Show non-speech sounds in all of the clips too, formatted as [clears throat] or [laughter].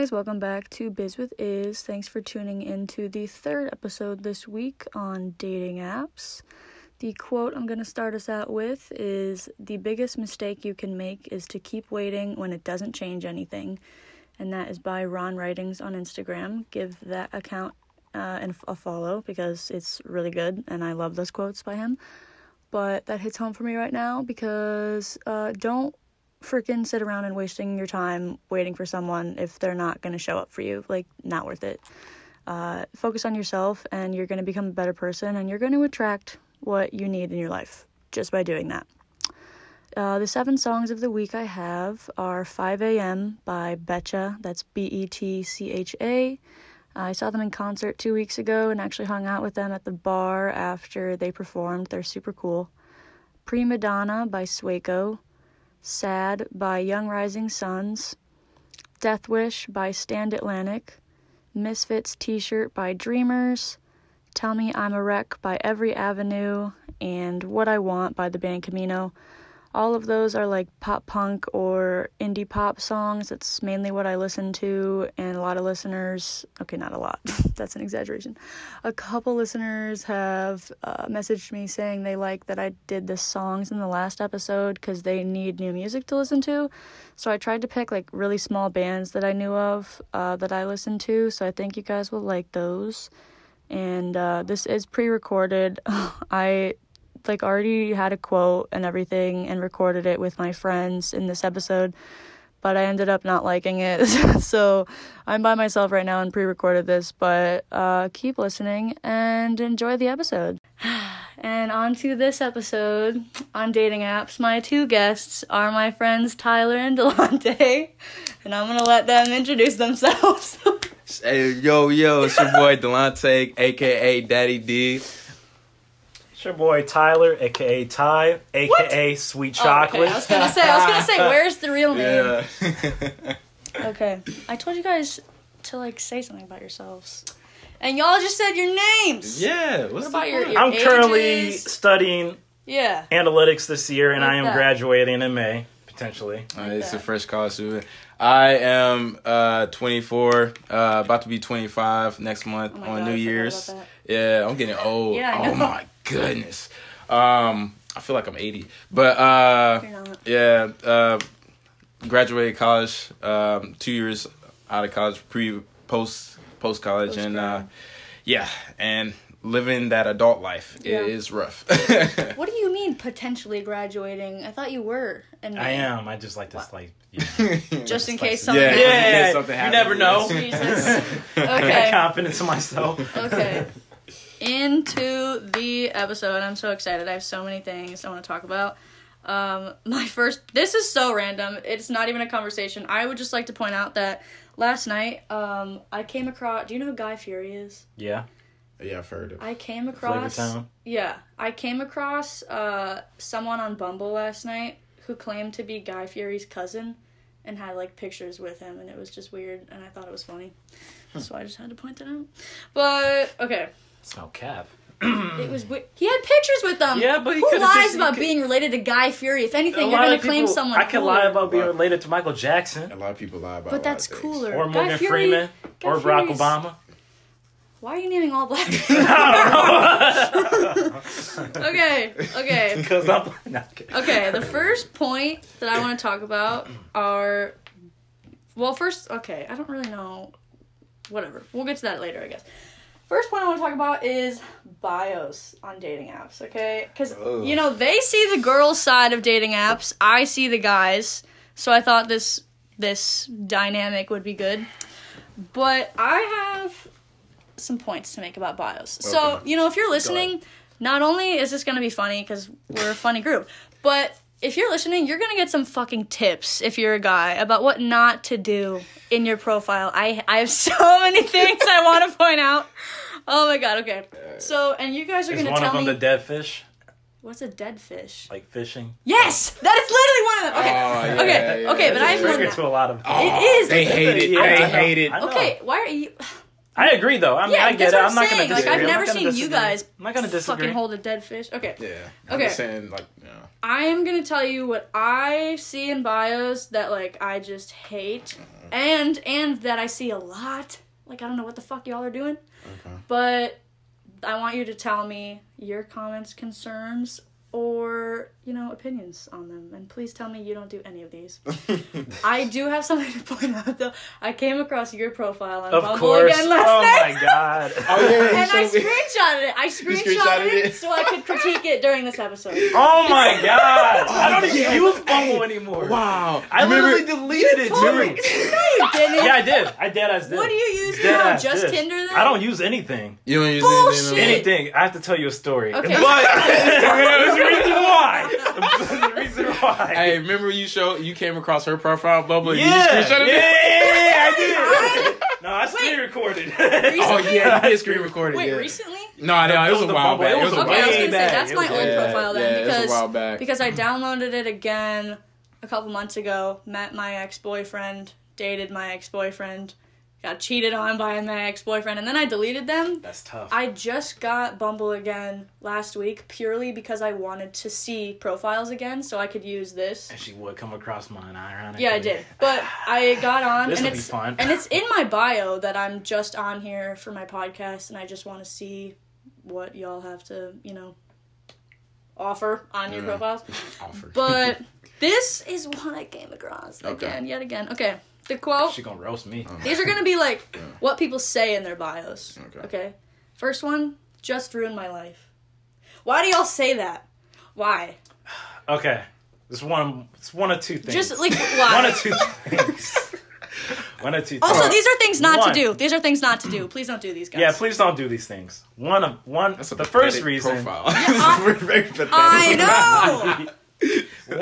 guys, welcome back to Biz with Iz. Thanks for tuning in to the third episode this week on dating apps. The quote I'm going to start us out with is The biggest mistake you can make is to keep waiting when it doesn't change anything. And that is by Ron Writings on Instagram. Give that account uh, a follow because it's really good and I love those quotes by him. But that hits home for me right now because uh, don't freaking sit around and wasting your time waiting for someone if they're not going to show up for you. Like, not worth it. Uh, focus on yourself, and you're going to become a better person, and you're going to attract what you need in your life just by doing that. Uh, the seven songs of the week I have are 5 a.m. by Betcha. That's B E T C H A. I saw them in concert two weeks ago and actually hung out with them at the bar after they performed. They're super cool. Prima Donna by Sueco. Sad by Young Rising Sons, Death Wish by Stand Atlantic, Misfits t shirt by Dreamers, Tell Me I'm a Wreck by Every Avenue, and What I Want by the band Camino. All of those are like pop punk or indie pop songs. That's mainly what I listen to, and a lot of listeners, okay, not a lot, [laughs] that's an exaggeration. A couple listeners have uh, messaged me saying they like that I did the songs in the last episode because they need new music to listen to. So I tried to pick like really small bands that I knew of uh, that I listened to, so I think you guys will like those. And uh, this is pre recorded. [laughs] I like already had a quote and everything and recorded it with my friends in this episode but I ended up not liking it. [laughs] so I'm by myself right now and pre recorded this, but uh, keep listening and enjoy the episode. [sighs] and on to this episode on dating apps. My two guests are my friends Tyler and Delontaye, [laughs] and I'm gonna let them introduce themselves. [laughs] hey, yo, yo, it's your boy Delontaye, aka Daddy D. It's your boy Tyler, aka Ty, aka Sweet Chocolate. Oh, okay. I was gonna say, I was gonna say, [laughs] where's the real name? Yeah. [laughs] Okay, I told you guys to like say something about yourselves, and y'all just said your names. yeah. What's What about your- point? your- I'm currently studying Yeah. analytics this year, and Like I am that. graduating in May potentially. Uh, Like it's a fresh college student. I am uh, 24, uh, about to be 25 next month Oh on God, New forgot Year's. about Yeah, I'm getting old. [laughs] Yeah, I oh know. my goodness. Um, I feel like I'm 80, but uh, yeah, uh, graduated college. Um, two years out of college, pre post post college, and uh, yeah, and living that adult life Yeah. is rough. [laughs] What do you mean potentially graduating? I thought you were. In I am. I just like this, like, you [laughs] know, Just in case something. Yeah, happens. just in case Yeah, something you never know. Jesus. [laughs] I got Okay. confidence in myself. Okay. Into the episode. I'm so excited. I have so many things I want to talk about. Um, my first. This is so random. It's not even a conversation. I would just like to point out that last night, um, I came across. Do you know who Guy Fieri is? Yeah, yeah, I've heard of. I came across. Flavortown. Yeah, I came across uh, someone on Bumble last night who claimed to be Guy Fieri's cousin and had like pictures with him, and it was just weird, and I thought it was funny, so I just had to point that out. But okay, It's no cap. it was we- he had pictures with them. Yeah, but he who could've lies just- he about could- being related to Guy Fieri? If anything, you're gonna claim someone. I can cooler. lie about being related to Michael Jackson A lot of people lie about. But a that's lot of things. cooler. or Guy Morgan Fieri- Freeman Guy or Barack Fieri's- Obama. Why are you naming all black? [laughs] People? [laughs] [laughs] Okay, okay. Because I'm not kidding. Okay, the first point that I want to talk about are well, first, okay, I don't really know. Whatever, we'll get to that later, I guess. First point I want to talk about is bios on dating apps, okay? Because you know they see the girls' side of dating apps, I see the guys, so I thought this this dynamic would be good. But I have some points to make about bios. So you know, if you're listening, not only is this gonna be funny because we're a funny group, but if you're listening, you're gonna get some fucking tips if you're a guy about what not to do in your profile. I I have so [laughs] many things I want to point out. Oh my god. Okay. So and you guys are Is gonna one tell of them me the dead fish? what's a dead fish? Like fishing? Yes, that is literally one of them. Okay. Oh, yeah, okay. yeah, okay, yeah, but I have yeah. more than Trigger to a lot of Oh, It is. They hate it. Yeah, they know. hate it. I know. Okay, why are you? I agree though. I mean, Yeah, I get that's it. what I'm I'm not saying. gonna Like, disagree. I've I'm never not gonna seen you guys I'm not gonna disagree. fucking hold a dead fish. Okay. Yeah. I'm Okay. just saying, like, you know. I am gonna tell you what I see in bios that like I just hate, mm-hmm. and and that I see a lot. Like I don't know what the fuck y'all are doing, Okay. but I want you to tell me your comments, concerns, or you know opinions on them. And please tell me you don't do any of these. [laughs] I do have something to point out though. I came across your profile on Of Bumble course. again last oh night. Oh night. my god. [laughs] Oh, yeah. And I so- screenshotted it. I screenshotted, screenshotted it, it? so I could critique it during this episode. Oh my god. I don't even yeah. use Bumble anymore. Wow. I Remember- literally deleted it Oh my- too. [laughs] no, you didn't. Yeah, I did. I dead ass did. What do you use Dead now? Just did. Tinder then? I don't use anything. You don't use Bullshit. anything. Anything. I have to tell you a story. Okay. But there's a reason why. [laughs] There's a reason why. Hey, remember you show you came across her profile Bumble? and yeah, You yeah, just screenshotted yeah, it? I did. [laughs] no, I screen recorded. [laughs] Oh yeah, you did screen recorded. Wait, yeah. recently? No, no, it was a while back. it It was was a a Okay, I was while way gonna say back. that's my was- old yeah, profile then yeah, it was a because while back. because I mm-hmm. downloaded it again a couple months ago. Met my ex boyfriend, dated my ex boyfriend, got cheated on by my ex boyfriend, and then I deleted them. That's tough. I just got Bumble again last week purely because I wanted to see profiles again so I could use this. and she would come across mine, ironically. Yeah, I did. But I got on and be it's fun. and it's in my bio that I'm just on here for my podcast and I just want to see what y'all have to, you know, offer on your profiles. [laughs] Offer. But this is what I came across Okay. again, yet again. Okay. The quote She gonna roast me. Oh. these are gonna be like [laughs] what people say in their bios. Okay. Okay. First one, just ruined my life. Why do y'all say that? Why? Okay. It's one it's one of two things. Just like why? one why? of two things. [laughs] one of two things. Also, these are things not One. to do. These are things not to do. Please don't do these, guys. yeah, please don't do these things. One of one That's a the first reason Profile. [laughs] I- Very, very pathetic. I know.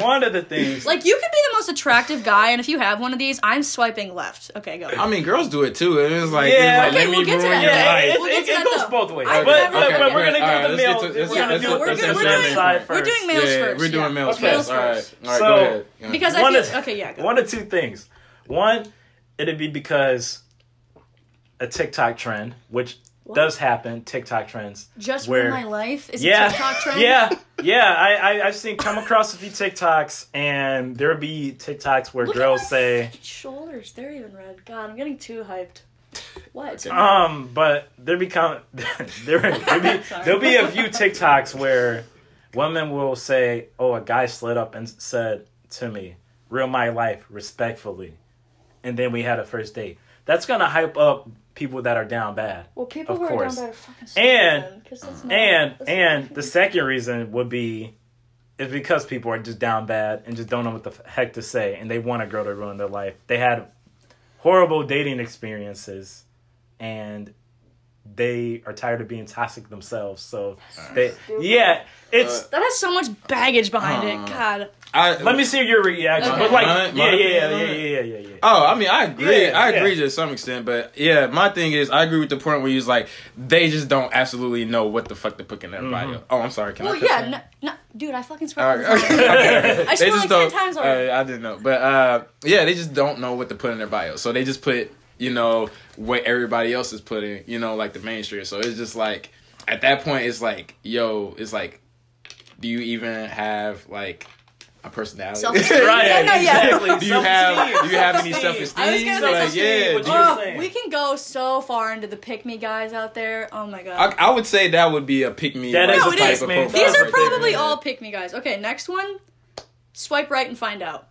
One of the things like you could be the most attractive guy, and if you have one of these, I'm swiping left. Okay, go. I mean, girls do it too. and It's like, Yeah. it's like Okay, let we'll me get to ruin that. Yeah, yeah, life. it, We'll get it, to it that, goes though. both ways. I- but okay, but, okay, but we're gonna Alright, get the male. get to- we're gonna do get- we're let's good- get we're to that doing- man side first. We're doing males first. we're doing males Okay. first. All right, all right. So- go ahead. Yeah. Because I One feel okay, yeah. One of two things. One, it'd be because a TikTok trend, which does happen, TikTok trends. Just where- my life is yeah, a TikTok [laughs] trend. Yeah, yeah. I, I I've seen come across a few TikToks, and there'll be TikToks where Look girls say, shoulders. They're even red. God, I'm getting too hyped. What? [laughs] Um, but there become [laughs] there there'll be there'll be a few TikToks where women will say, "Oh, a guy slid up and said to me, "Real my life, respectfully," and then we had a first date. That's gonna hype up people that are down bad. Well, people Of who are course. down bad are fucking And- stupid, 'cause that's not- And and [laughs] the second reason would be is because people are just down bad and just don't know what the heck to say and they want a girl to ruin their life. They had horrible dating experiences and they are tired of being toxic themselves. So they yeah, it's Uh, that has so much baggage behind Uh, it. God. I, let me see your reaction. Okay. But like My- yeah, my yeah, yeah, opinion yeah, yeah, yeah, yeah, yeah. Oh, I mean, I agree. Yeah, I agree yeah. to some extent, but yeah, my thing is, I agree with the point where he's like, they just don't absolutely know what the fuck to put in their Mm-hmm. bio. Oh, I'm sorry. Can Well, I? cuss yeah, no, no, dude, I fucking swear. right, okay, okay. [laughs] I swear like 10 don't- times already. uh, I didn't know, but uh, yeah, they just don't know what to put in their bio, so they just put, you know, what everybody else is putting, you know, like the mainstream. So it's just like, at that point, it's like, yo, it's like, do you even have like a personality? [laughs] Right, Yeah, no, yeah. exactly. do you have do you have any Self-esteem. self? I was gonna say like, yeah, what you you- Oh, we can go so far into the pick me guys out there. Oh my god. I, I would say that would be a pick me. That is No, a it type is. of profile. profile. These are right probably yeah. all pick me guys. Okay, next one. Swipe right and find out.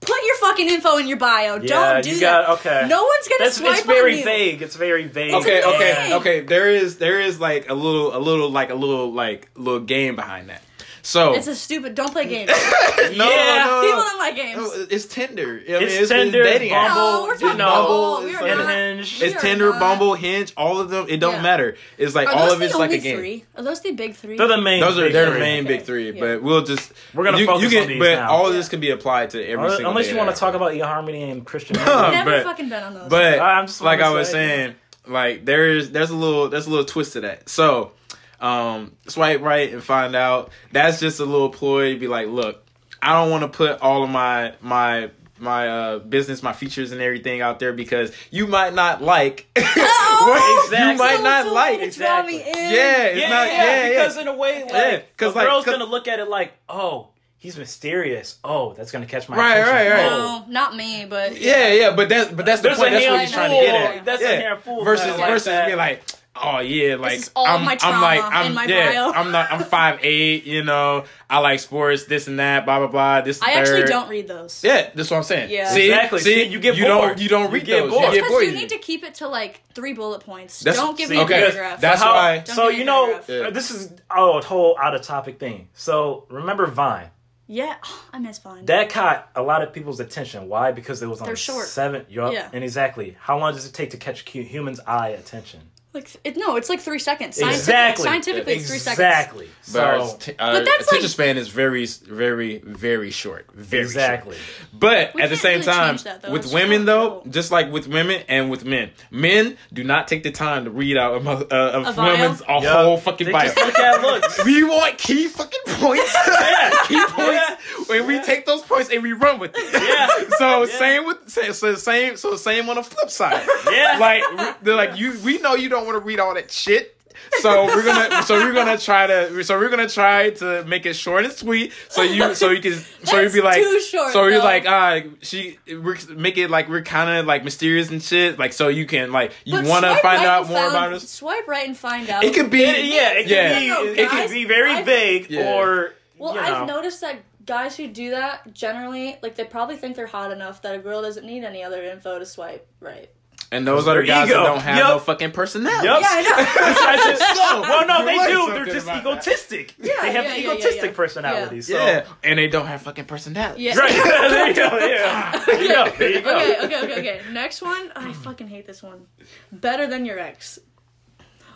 Put your fucking info in your bio. Yeah, Don't do you that. got okay. No one's gonna That's swipe it's very on you. vague. It's very vague. Okay, okay, okay. There is there is like a little a little like a little like little game behind that. So It's a stupid. Don't play games. [laughs] no, Yeah. no, People no. don't like games. No, it's Tinder. I mean, It's Tinder, dating. Bumble, No, we're talking know, Bumble. We it's are like- Hinge. It's Tinder, not. Bumble, Hinge, all of them. It don't Yeah. matter. It's like all of it's like a game. three? Are those the big three? They're the main. Those are big their three. main Okay. big three, Yeah. but we'll just We're gonna you, focus you get, on these but now. all of this can be applied to every Unless, single. unless you want to talk about eHarmony and Christian. [laughs] Huh. Never but- fucking been on those. But I'm just like I was saying, like there's there's a little there's a little twist to that. So um swipe right and find out. That's just a little ploy to be like, look, I don't want to put all of my my my uh business, my features and everything out there because you might not like [laughs] what Exactly. you might So not told like. to draw me Exactly. in. Yeah, it's yeah, not. yeah, Yeah, yeah. because in a way, like, Yeah, 'cause, the like, girl's 'cause- gonna look at it like, oh, he's mysterious. Oh, that's gonna catch my Right, attention. right, right. Oh. No, not me, but Yeah, yeah, but that's but that's the There's point. That's what he's trying to get at. That's yeah. a handful. versus that like versus being like, oh yeah, like is all I'm, my I'm like I'm in my yeah, bio. I'm not I'm five [laughs] eight, you know, I like sports, this and that, blah blah blah. This I third. actually don't read those. Yeah, that's what I'm saying. Yeah. See, Exactly. See, See, you get you bored. don't you don't You read get those. bored. You get bored. you need to keep it to like three bullet points. That's- don't give see, me a paragraph. that's How- why- So you know. Yeah. uh, this is oh, a whole out of topic thing. So remember Vine? yeah, [gasps] I miss Vine. That caught a lot of people's attention. Why? Because it was on They're short. seven. Yup. Yeah. And exactly, how long does it take to catch a human's eye attention? Like it, no, it's like three seconds. Scientific, Exactly. Scientifically, it's three seconds. Exactly. But our, So t- our But that's attention like- span is very, very, very short. Very short. exactly. But We at the same really time, that, though. with It's women short, though, though. just like with women and with men, men do not take the time to read out a, mo- uh, a, A woman's a Yup. whole fucking They bio. just look at looks. [laughs] we want key fucking points. [laughs] Yeah. [laughs] key points. Yeah. When we Yeah. take those points and we run with it. Yeah. So Yeah. same with so, so same so same on the flip side. Yeah. Like they're like you we know you don't want to read all that shit. So we're gonna so we're gonna try to so we're gonna try to make it short and sweet so you so you can so you'd be like too short, so you're though. like ah she we're make it like we're kind of like mysterious and shit like so you can like you But want to find right out more found- about us. Swipe right and find out. It could be Yeah, yeah, it Yeah. can No, be. no, it can be very I've- vague, Yeah. or Well, you I've noticed that guys who do that generally, like, they probably think they're hot enough that a girl doesn't need any other info to swipe right. And those Their are guys ego. that don't have Yup. no fucking personality. Yup. Yeah, I know. [laughs] I just- So, well, no, you they like do. something They're just egotistic. Yeah, they have yeah, yeah, egotistic yeah, yeah. personalities. So. Yeah, and they don't have fucking personality. Yeah. Right. [laughs] there you go. Yeah. [laughs] There you go. There you go. okay, okay, okay, okay. Next one. I fucking hate this one. Better than your ex.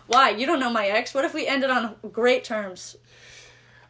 Why? You don't know my ex. What if we ended on great terms?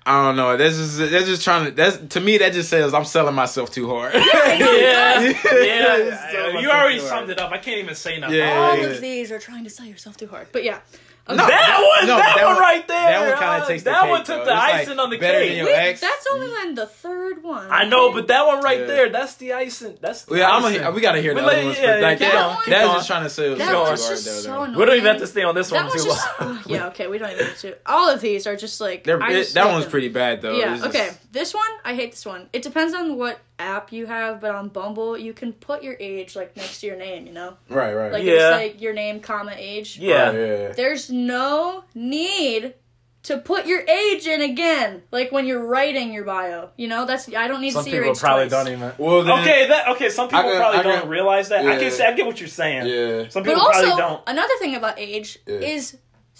I don't know. That's just that's just trying to. That's to me. That just says I'm selling myself too hard. Yeah. So Yeah. [laughs] much [laughs] You already summed hard. it up. I can't even say nothing. Yeah. All yeah. of these are trying to sell yourself too hard. But yeah. Okay. No, That one, No, that, that one one- right there. that one kinda uh, takes the That cake, one took though. the It's like icing on the cake. Wait, that's only like the third one. I know, but that one right Yeah. there, that's the icing. That's the Yeah, I'm icing. a, we gotta hear the We other let- ones. yeah, like keep that, going, that's going. just trying to sell that too going. one's just though, so annoying. We don't even have to stay on this That one too just. long. oh, yeah, [laughs] okay, we don't even need to. All of these are just like. They're- it- just that skip one's them. pretty bad though. Yeah, It's just- okay. This one, I hate this one. It depends on what app you have, but on Bumble, you can put your age like next to your name, you know? Right, right. Like Yeah. it's like your name, comma, age. Yeah. yeah. There's no need to put your age in again. Like when you're writing your bio. You know, that's I don't need Some to see your people probably twice. don't even. Well, then, Okay, that okay. Some people I can- probably I can- don't realize that. I yeah. can say I get what you're saying. Yeah. Some But people also, probably don't. another thing about age Yeah. is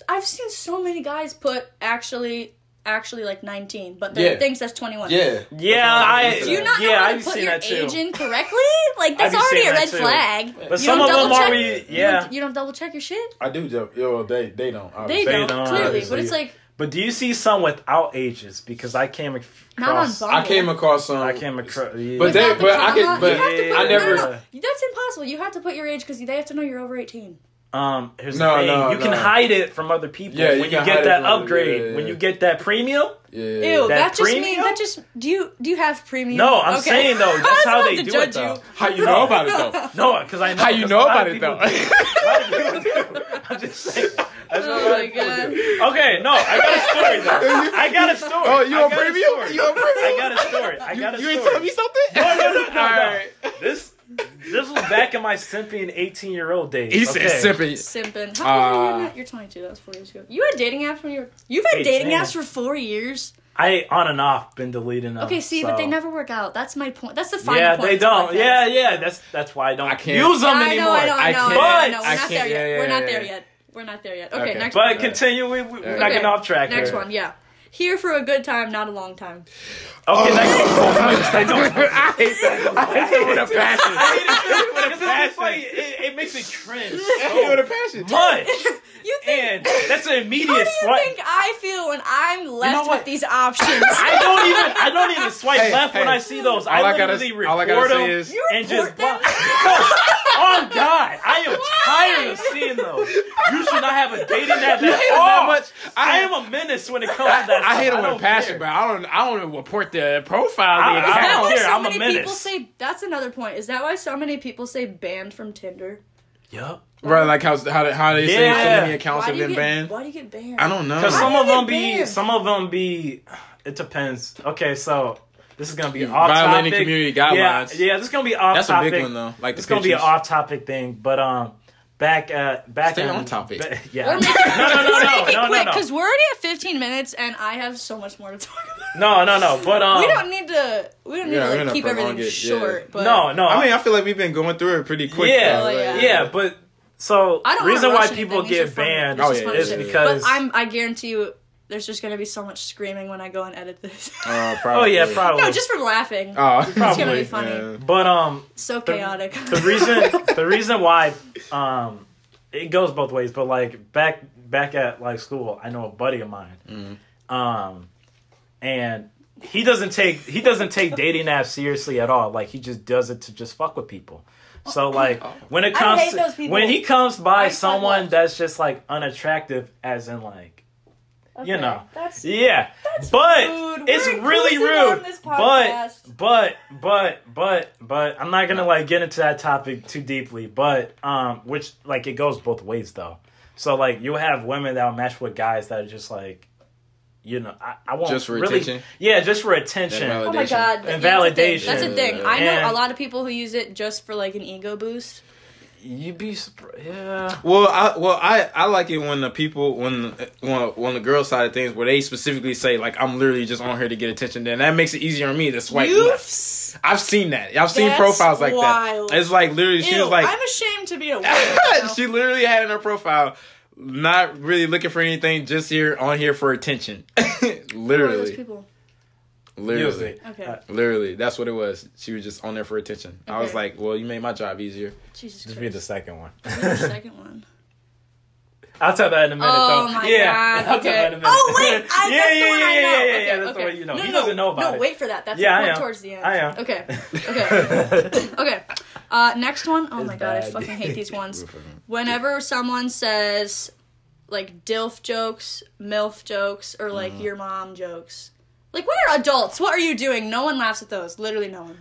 I've seen so many guys put actually actually like 19, but they Yeah. thinks that's 21. Yeah. Yeah, I. Do you not know yeah, how I've to put your too. age in correctly? Like that's already a red too. flag. But You some don't of them double are check- re- You yeah. don't, you don't double check your shit. I do. Joe. Yo, they they don't. They obviously. They don't, don't, clearly, obviously. but it's like But do you see some without ages? Because I came across. Not on I came across some. I came across. Yeah. But they- the but I could- but you have to put, I never- no, no. That's impossible. You have to put your age because they have to know you're over 18. Um, here's No, the thing. no, you can hide it from other people Yeah, you when you, can get that upgrade. yeah, yeah, When you get that premium. Yeah. Ew, That that, just premium? means that just do you do you have premium? No, I'm Okay. saying though, [laughs] I was that's how they to do judge it though. How you know about it though? [laughs] No, because I know. How you know about it though? do. [laughs] A lot of people do. I'm just saying. That's Oh my God. Okay, no, I got a story though. I got a story. Oh, you I on got a premium? story. You on premium? I got a story. I got a story. You story. ain't telling me something? No, no, no, no, no. Alright. This this was back in my simping 18 year old days. He said okay? simping. Simping. How old are you Uh, now? You're 22. That was four years ago. You had dating apps when you were. You've had Hey, dating apps for four years. I on and off been deleting them. Okay, see, but they never work out. That's my point. That's the final Yeah, point. they don't. Yeah, yeah. That's that's why I don't I can't- use them Yeah, I anymore. know, I know, I I know. I know, I know. We're not there yet. yeah, We're not there yet. We're not there yet. Okay, Okay. next But one. continue. We, we're Okay. not getting off track. Next here. one, yeah. Here for a good time, not a long time. Okay, Oh. next oh, I don't. [laughs] I hate that. I hate that with a passion. I hate it With a because like passion. it, it makes me cringe I hate it with a so passion. Oh, much, [laughs] You think? and that's an how immediate do you swipe. think I feel when I'm left what? with these options? I don't even I don't even swipe Hey, left when. I see those. All I I gotta- literally all I record gotta say them is- You and just them? block. [laughs] oh God, I am tired of seeing those. You should not have a dating app You at hate 'em all. that much? I I- am a menace when it comes to that. I hate stuff. it with passion, care. but I don't. I don't even report the profile. I- the I that don't why care, so I'm a many menace. people say? That's another point. Is that why so many people say banned from Tinder? Yup. Right, like how how how they say so many accounts Why have been get banned. Why do you get banned? I don't know. Because some of them be, banned? some of them be. It depends. Okay, so this is gonna be off Violating topic. community guidelines. yeah, this is gonna be off That's a big one though. Like the It's gonna be an off-topic thing, but um, back uh, back Stay in, on topic. ba- yeah, Or no, make no, no, no, make it no, no, quick no, because we're already at 15 minutes and I have so much more to talk about. no, no, no. But um, we don't need to. We don't need Yeah, to like, keep everything it, yeah. short. But no, no. I mean, I feel like we've been going through it pretty quick. yeah, though. Like, yeah, but so I don't reason why people anything. Get banned Oh, is yeah, fun yeah, is yeah. because But I'm. I guarantee you, there's just gonna be so much screaming when I go and edit this. Uh, oh [laughs] probably. yeah, probably. no, just from laughing. Oh, it's gonna probably, be funny. Yeah. but um, So chaotic. the reason [laughs] the reason why um it goes both ways but like back back at like school i know a buddy of mine Mm-hmm. um and he doesn't take he doesn't take dating apps seriously at all like he just does it to just fuck with people so like when it comes to- those people. when he comes by I someone that's just like unattractive as in like you know That's yeah but rude. it's We're really rude on this but but but but but i'm not gonna like get into that topic too deeply but um which like it goes both ways though so like you'll have women that will match with guys that are just like you know i, I won't Just for really attention? yeah just for attention That Oh my god. And yeah, validation. That's a thing. That's. I know a lot of people who use it just for like an ego boost. You'd be surprised yeah Well, I well I, I like it when the people when when when the girl side of things where they specifically say like I'm literally just on here to get attention. Then that makes it easier on me to swipe You've left. I've seen that. I've seen That's profiles like wild. that. It's like literally she Ew, was like I'm ashamed to be a woman. [laughs] she literally had in her profile not really looking for anything, just here on here for attention. [laughs] Who are those literally, people? Literally, Okay. Uh, literally. That's what it was. She was just on there for attention. I was like, well, you made my job easier. Jesus just Christ. be the second one the [laughs] second one. I'll tell that in a minute Oh though. my yeah, god. I'll tell Okay. that in a minute. Oh wait, I, yeah, that's [laughs] yeah, the one yeah, I yeah, know. yeah, okay, yeah, that's okay. the one you know. No, he no, doesn't know about no, it. No, wait for that. That's Yeah, I yeah, towards the end. I am. Okay. [laughs] Okay. Okay. Uh, next one. Oh It's my god, I fucking hate these ones. Whenever someone says like DILF jokes, MILF jokes, or like Mm-hmm. your mom jokes, like we're adults. What are you doing? No one laughs at those. Literally no one.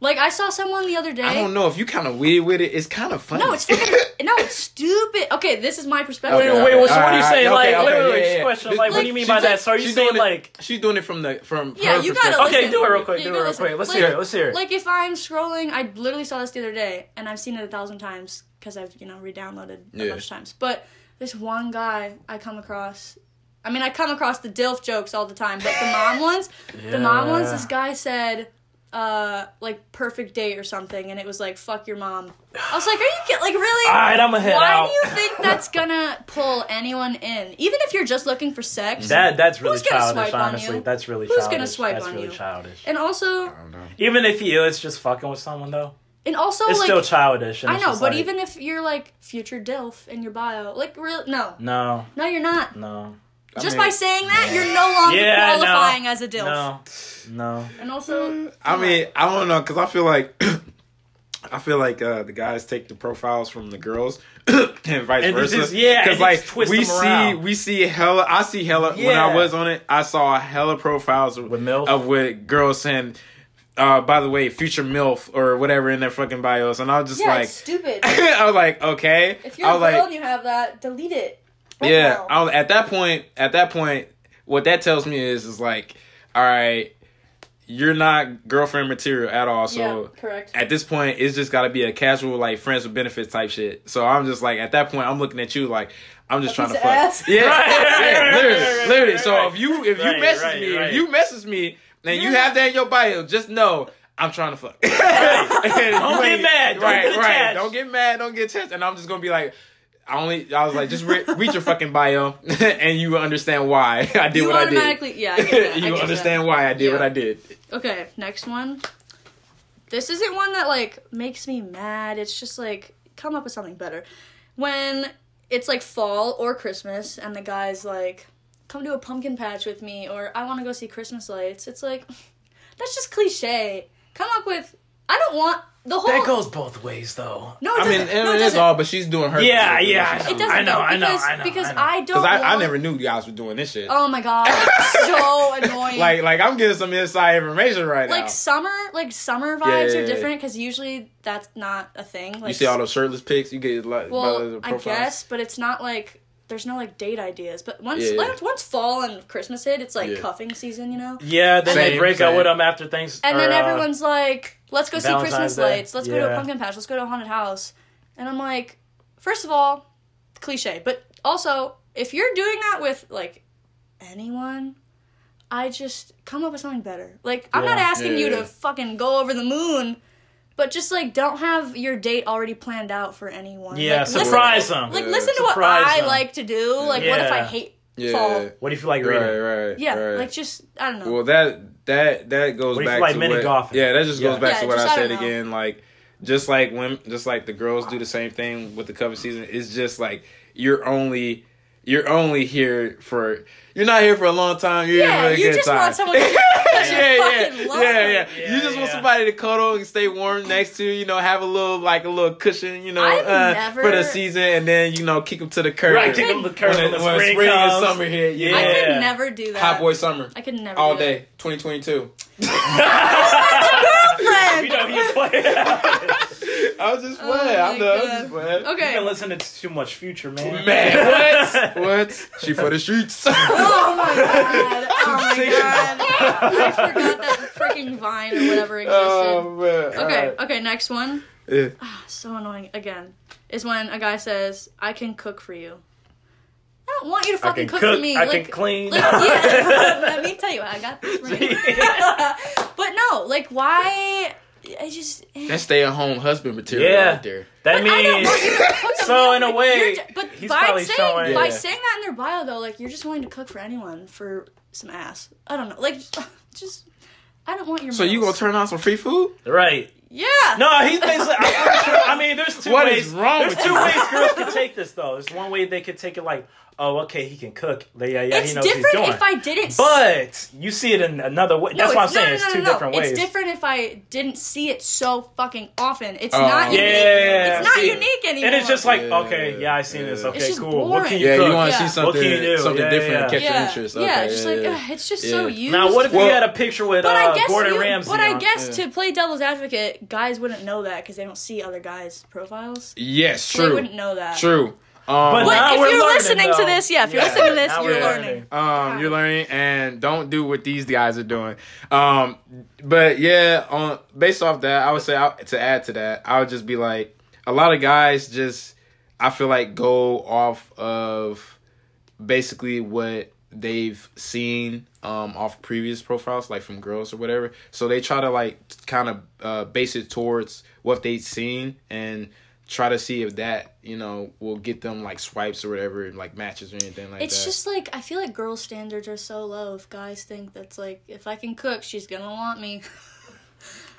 Like I saw someone the other day. I don't know if you kind of weird with it. It's kind of funny. No, it's fucking [laughs] no, it's stupid. Okay, this is my perspective. Wait, Okay, wait, okay. so what are you Alright, saying? okay, Like, okay, wait, wait, yeah, wait, yeah. question. Like, what do you mean by like- that? So are you saying doing it- like? she's doing it from the from Yeah, her you gotta perspective. Okay, listen. do it real quick, Yeah, do it real listen. quick. Let's Like- hear it, let's hear it. Like if I'm scrolling, I literally saw this the other day, and I've seen it a thousand times because I've you know re-downloaded a Yeah. bunch of times. But this one guy I come across, I mean I come across the DILF jokes all the time, but the mom [laughs] ones, the mom ones, this guy said. Uh, like perfect date or something, and it was like "fuck your mom." I was like, "Are you kid- like really?" All right, I'ma head Why out. do you think that's gonna pull anyone in? Even if you're just looking for sex. That that's really Who's gonna childish. swipe on Honestly, you? that's really Who's childish. gonna swipe that's on really you? childish. and also, I don't know. Even if you, it's just fucking with someone though, and also it's like still childish. And I know, but like, even if you're like future DILF in your bio, like real no, no, no, you're not. no, Just mean- by saying that, you're no longer Yeah, no. qualifying as a DILF. no, no. And also, I mean, I don't know because I feel like [clears throat] I feel like uh, the guys take the profiles from the girls [clears throat] and vice And versa. just- yeah, because like twist we them see we see hella. I see hella when I was on it. I saw hella profiles With MILF? of with girls saying. Uh, by the way, future MILF or whatever in their fucking bios, and I was just yeah, like, it's stupid. [laughs] I was like, okay. if you're I a was girl like, and you have that, delete it. Right yeah, now. I was, at that point, at that point, what that tells me is, is like, all right, you're not girlfriend material at all. So yeah, correct. at this point, it's just got to be a casual, like friends with benefits type shit. So I'm just like, at that point, I'm looking at you like, I'm just A trying to fuck. ass? Yeah, Right, right, yeah, right, literally, right, right, literally. so if you if you Right, message right, me, right. if you message me, and you You're have that in your bio, just know. I'm trying to fuck. [laughs] [laughs] don't Don't get mad. Don't right, get right. Don't get mad. Don't get attached. And I'm just gonna be like, I only. I was like, just re- read your fucking bio, [laughs] and you will understand why [laughs] I did you what I did. automatically, yeah, I get that. [laughs] I you understand that. why I did Yeah. what I did. Okay, next one. This isn't one that like makes me mad. It's just like come up with something better. When it's like fall or Christmas and the guy's like, "Come to a pumpkin patch with me," or "I want to go see Christmas lights." It's like that's just cliche. Come up with. I don't want. The whole That goes both ways, though. no, it I mean, doesn't. it no, it is doesn't. all, but she's doing her. Yeah, yeah, It doesn't. I know, though, I know, because, I know, Because I know. I don't. Because I, I never knew you guys were doing this shit. Oh my god, [laughs] so annoying. Like, like I'm getting some inside information right like now. summer, like summer vibes Yeah, yeah, are yeah. different because usually that's not a thing. Like you see all those shirtless pics. You get like Well, I guess, but it's not like there's no like date ideas. But once Yeah, yeah. once, once fall and Christmas hit, it's like Yeah. cuffing season, you know. Yeah, then they Same, break up with them after things. And or, then uh, everyone's like, "Let's go see Christmas Day. lights. Let's go to a pumpkin patch. Let's go to a haunted house." And I'm like, first of all, cliche, but also if you're doing that with like anyone. I just come up with something better. Like I'm not asking Yeah, you yeah. to fucking go over the moon, but just like don't have your date already planned out for anyone. Yeah, like, surprise listen, them. Like Yeah. listen to what I them. like to do. Like what if I Yeah. hate Yeah. fall? What if you like Right, reading? right. Yeah, right. like just I don't know. Well, that that that goes What back like to mini what, golfing? Yeah, that just Yeah. goes back Yeah, to what I I said know. again. Like, just like when, just like the girls do the same thing with the cuffing season. It's just like you're only you're only here for you're not here for a long time. You're Yeah, here for a you good just time. want someone to- [laughs] you're yeah, yeah, lonely. yeah, yeah, Yeah, You just want somebody to cuddle and stay warm next to you. You know, have a little like a little cushion. You know, uh, never- for the season, and then you know kick them to the curb. Right, kick 'em to the curb when, when the when spring spring and summer hit. Yeah, I could never do that. hot boy summer I could never all do day 2022 [laughs] You [laughs] know you play. I was just Oh playing i my know i was just playing You've Okay. been listening to too much Future, man. man what [laughs] what she for the streets [laughs] Oh my god. Oh my [laughs] god. I forgot that freaking Vine or whatever oh, existed. oh man okay, Alright. okay, next one. Yeah. Ah, so annoying again. Is when a guy says, I can cook for you. I don't want you to I fucking cook, cook. for me. I like, can clean. Like, yeah. Let me tell you, I got this for you. but no, like, why? I just. Eh. that's stay-at-home husband material Yeah. right there that I don't means want you to cook [laughs] a so in a way, you're ju- but he's by probably saying showing- by Yeah. saying that in their bio though, like you're just willing to cook for anyone for some ass. I don't know, like [laughs] just I don't want your. so you gonna turn on some free food right. Yeah. No, he's basically. I'm sure, I mean, there's [laughs] two What ways. is wrong there's with two you? ways girls could take this though. There's one way they could take it like, oh, okay, he can cook. Yeah, yeah, yeah It's he knows what he's different doing. if I didn't. but you see it in another way. No, That's what I'm no, saying. no, it's no, two no, no. different ways. It's different if I didn't see it so fucking often. It's Oh. not unique. yeah, it's not see. unique anymore. And it's just like, Yeah, okay, yeah, I seen this. Okay, It's just cool. What can you yeah cook? you want to Yeah. see What something can you do? something Yeah, different yeah. to catch your yeah, interest yeah, just like ugh, it's just so used. Now, what if Well- you had a picture with uh, Gordon you, Ramsay? But I guess to play devil's advocate, guys wouldn't know that because they don't see other guys' profiles. yes So They wouldn't know that. true But But if you're learning, listening to this, yeah, if you're Yeah. listening to this, you're we're learning. Um, you're learning, and don't do what these guys are doing. Um, but yeah, on based off that, I would say I, to add to that, I would just be like, a lot of guys just, I feel like go off of basically what they've seen um off previous profiles like from girls or whatever so they try to like kind of uh base it towards what they've seen and try to see if that you know will get them like swipes or whatever like matches or anything like It's that It's just like I feel like girls' standards are so low. If guys think that's like if I can cook, she's gonna want me. [laughs]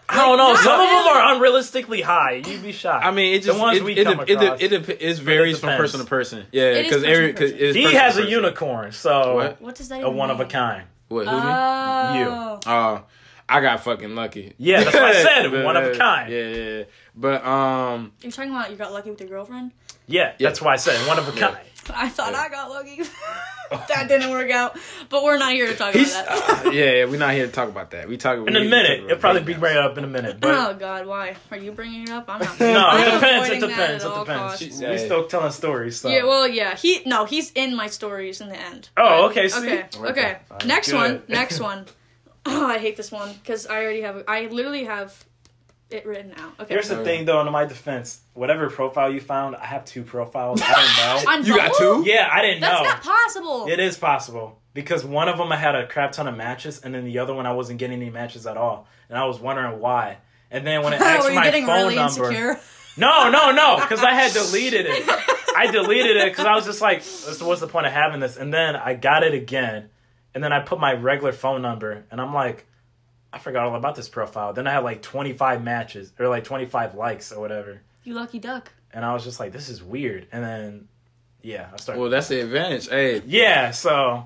I don't know. Like, Some of them are unrealistically high. You'd be shocked. I mean, it just the ones it, we it, come it, it, across. it, it, it varies from person to person. Yeah, because person every because person. he has a unicorn, so What? What does that a even one of a kind. What? Who me? Oh. Oh, I got fucking lucky. Yeah, that's what I said, But, [laughs] one of a kind. Yeah, yeah, yeah. But um, You're talking about you got lucky with your girlfriend? Yeah, Yeah. that's why I said one of a Yeah. kind. I thought Yeah. I got lucky. [laughs] that didn't work out. But we're not here to talk he's about that. uh, [laughs] yeah, yeah. We're not here to talk about that. We talk about In a minute, it'll probably be brought up in a minute. But oh God, why are you bringing it up? I'm not. no, I'm it depends. It depends. at It depends. costs. She's- We still telling stories. So. Yeah, well, yeah. He no, he's in my stories in the end. Oh, okay, see? Okay, Right okay. Next good. one. Next one. Oh, I hate this one because I already have. I literally have it written out. Okay. Here's the Okay. thing, though. In my defense, whatever profile you found, I have two profiles. I didn't know. [laughs] On You got two? yeah, I didn't That's know. That's not possible. It is possible because one of them I had a crap ton of matches, and then the other one I wasn't getting any matches at all, and I was wondering why. And then when it [laughs] asked Were for you my phone really number, insecure? no, no, no, because I had [laughs] deleted it. I deleted it because I was just like, what's the point of having this?" And then I got it again, and then I put my regular phone number, and I'm like, I forgot all about this profile. Then I had like 25 matches or like 25 likes or whatever, You lucky duck. and I was just like, this is weird. And then, yeah, I started. Well, that's the advantage. Hey, yeah, so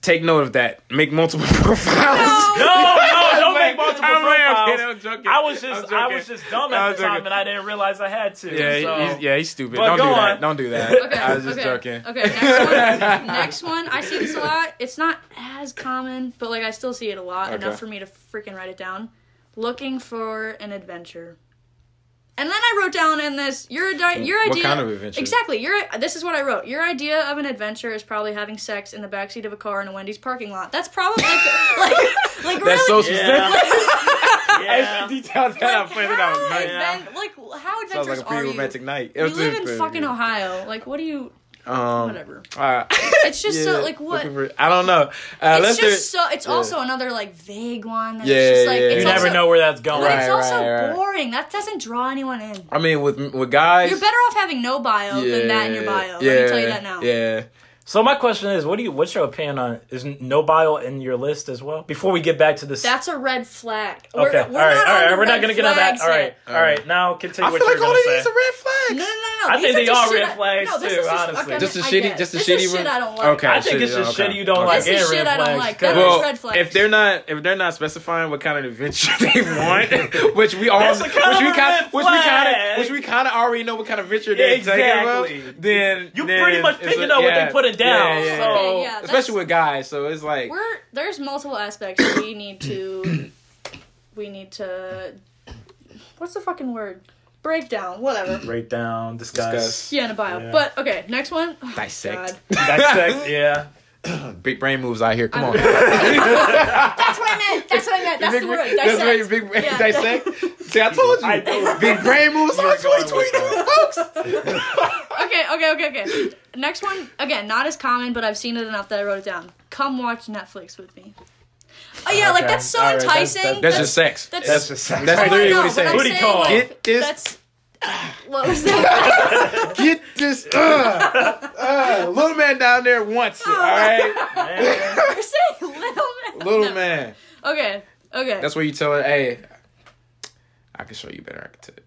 take note of that. Make multiple [laughs] profiles. no, no, don't make make multiple I'm like, I'm profiles. kidding, I'm joking. I was I'm just, I was just dumb at the time, and I didn't realize I had to. Yeah, so. he's, yeah, he's stupid. But Don't go do on. that. Don't do that. [laughs] Okay, I was just okay, joking. Okay, next one. [laughs] next one. I see this a lot. It's not as common, but like I still see it a lot. Okay. Enough for me to freaking write it down. Looking for an adventure. And then I wrote down in this your di- mm, your What idea. kind of adventure? Exactly. Your this is what I wrote. Your idea of an adventure is probably having sex in the backseat of a car in a Wendy's parking lot. That's probably like [laughs] like like That's so really. specific. Yeah. [laughs] Details that I played it how, out. nice. adven- like how Sounds adventurous like a are pretty you? romantic night. We live in fucking Ohio. Like, what do you? Um, Whatever. uh, [laughs] It's just yeah, so like what? for- I don't know. Uh, It's just so. It's yeah. also another like vague one. That Yeah, it's just like yeah, it's You also, never know where that's going. But it's also right, right. boring. That doesn't draw anyone in. I mean, with with guys, You're better off having no bio than that in your bio. Let me tell you that now. Yeah. So my question is, what do you? What's your opinion on? Is no bio in your list as well? Before we get back to this. That's a red flag. okay. We're, we're all right. not all on right. the We're not gonna get on that. All right. yet. All right. Now continue I what feel like you're all gonna these are red flags. No, no, no, no. I These think they just are shit red I- flags, no, this too, is just, honestly. Okay, Just the I shitty- get it. just the this shitty is shit? I don't like. Okay. I think shit, it's just okay, shit you don't okay. like. This is and shit red I don't flags. like. Good. Well, red flags. if they're not if they're not specifying what kind of adventure [laughs] they want, [laughs] which we all which kind we of kind which we kind of which we kind of already know what kind of adventure they're Exactly. taking about, then You then pretty much it's picking up what yeah, they putting down. Yeah, yeah, so yeah, especially with guys, so it's like we're there's multiple aspects we need to [clears throat] we need to what's the fucking word? Breakdown, whatever. Breakdown, discuss. discuss. Yeah, in a bio. Yeah. But okay, next one. Oh, Dissect. Dissect. [laughs] Yeah. [clears throat] big brain moves out here. Come on. [laughs] That's what I meant. That's what I meant. That's big the word. Dissect. That's what your big brain yeah. dissect. See, I told you. I big brain moves on 2022 next. [laughs] okay, okay, okay, okay. Next one, again, not as common, but I've seen it enough that I wrote it down. Come watch Netflix with me. Oh yeah, like that's so that's- enticing. That's, just sex. That's, That's just sex. That's literally what he's saying. Booty call. Get this- That's what was that? [laughs] Get this uh, uh, little man down there wants it. All right, oh. We're [laughs] saying little man. little man. Okay, okay. That's where you tell it. hey, I can show you better. I can tell.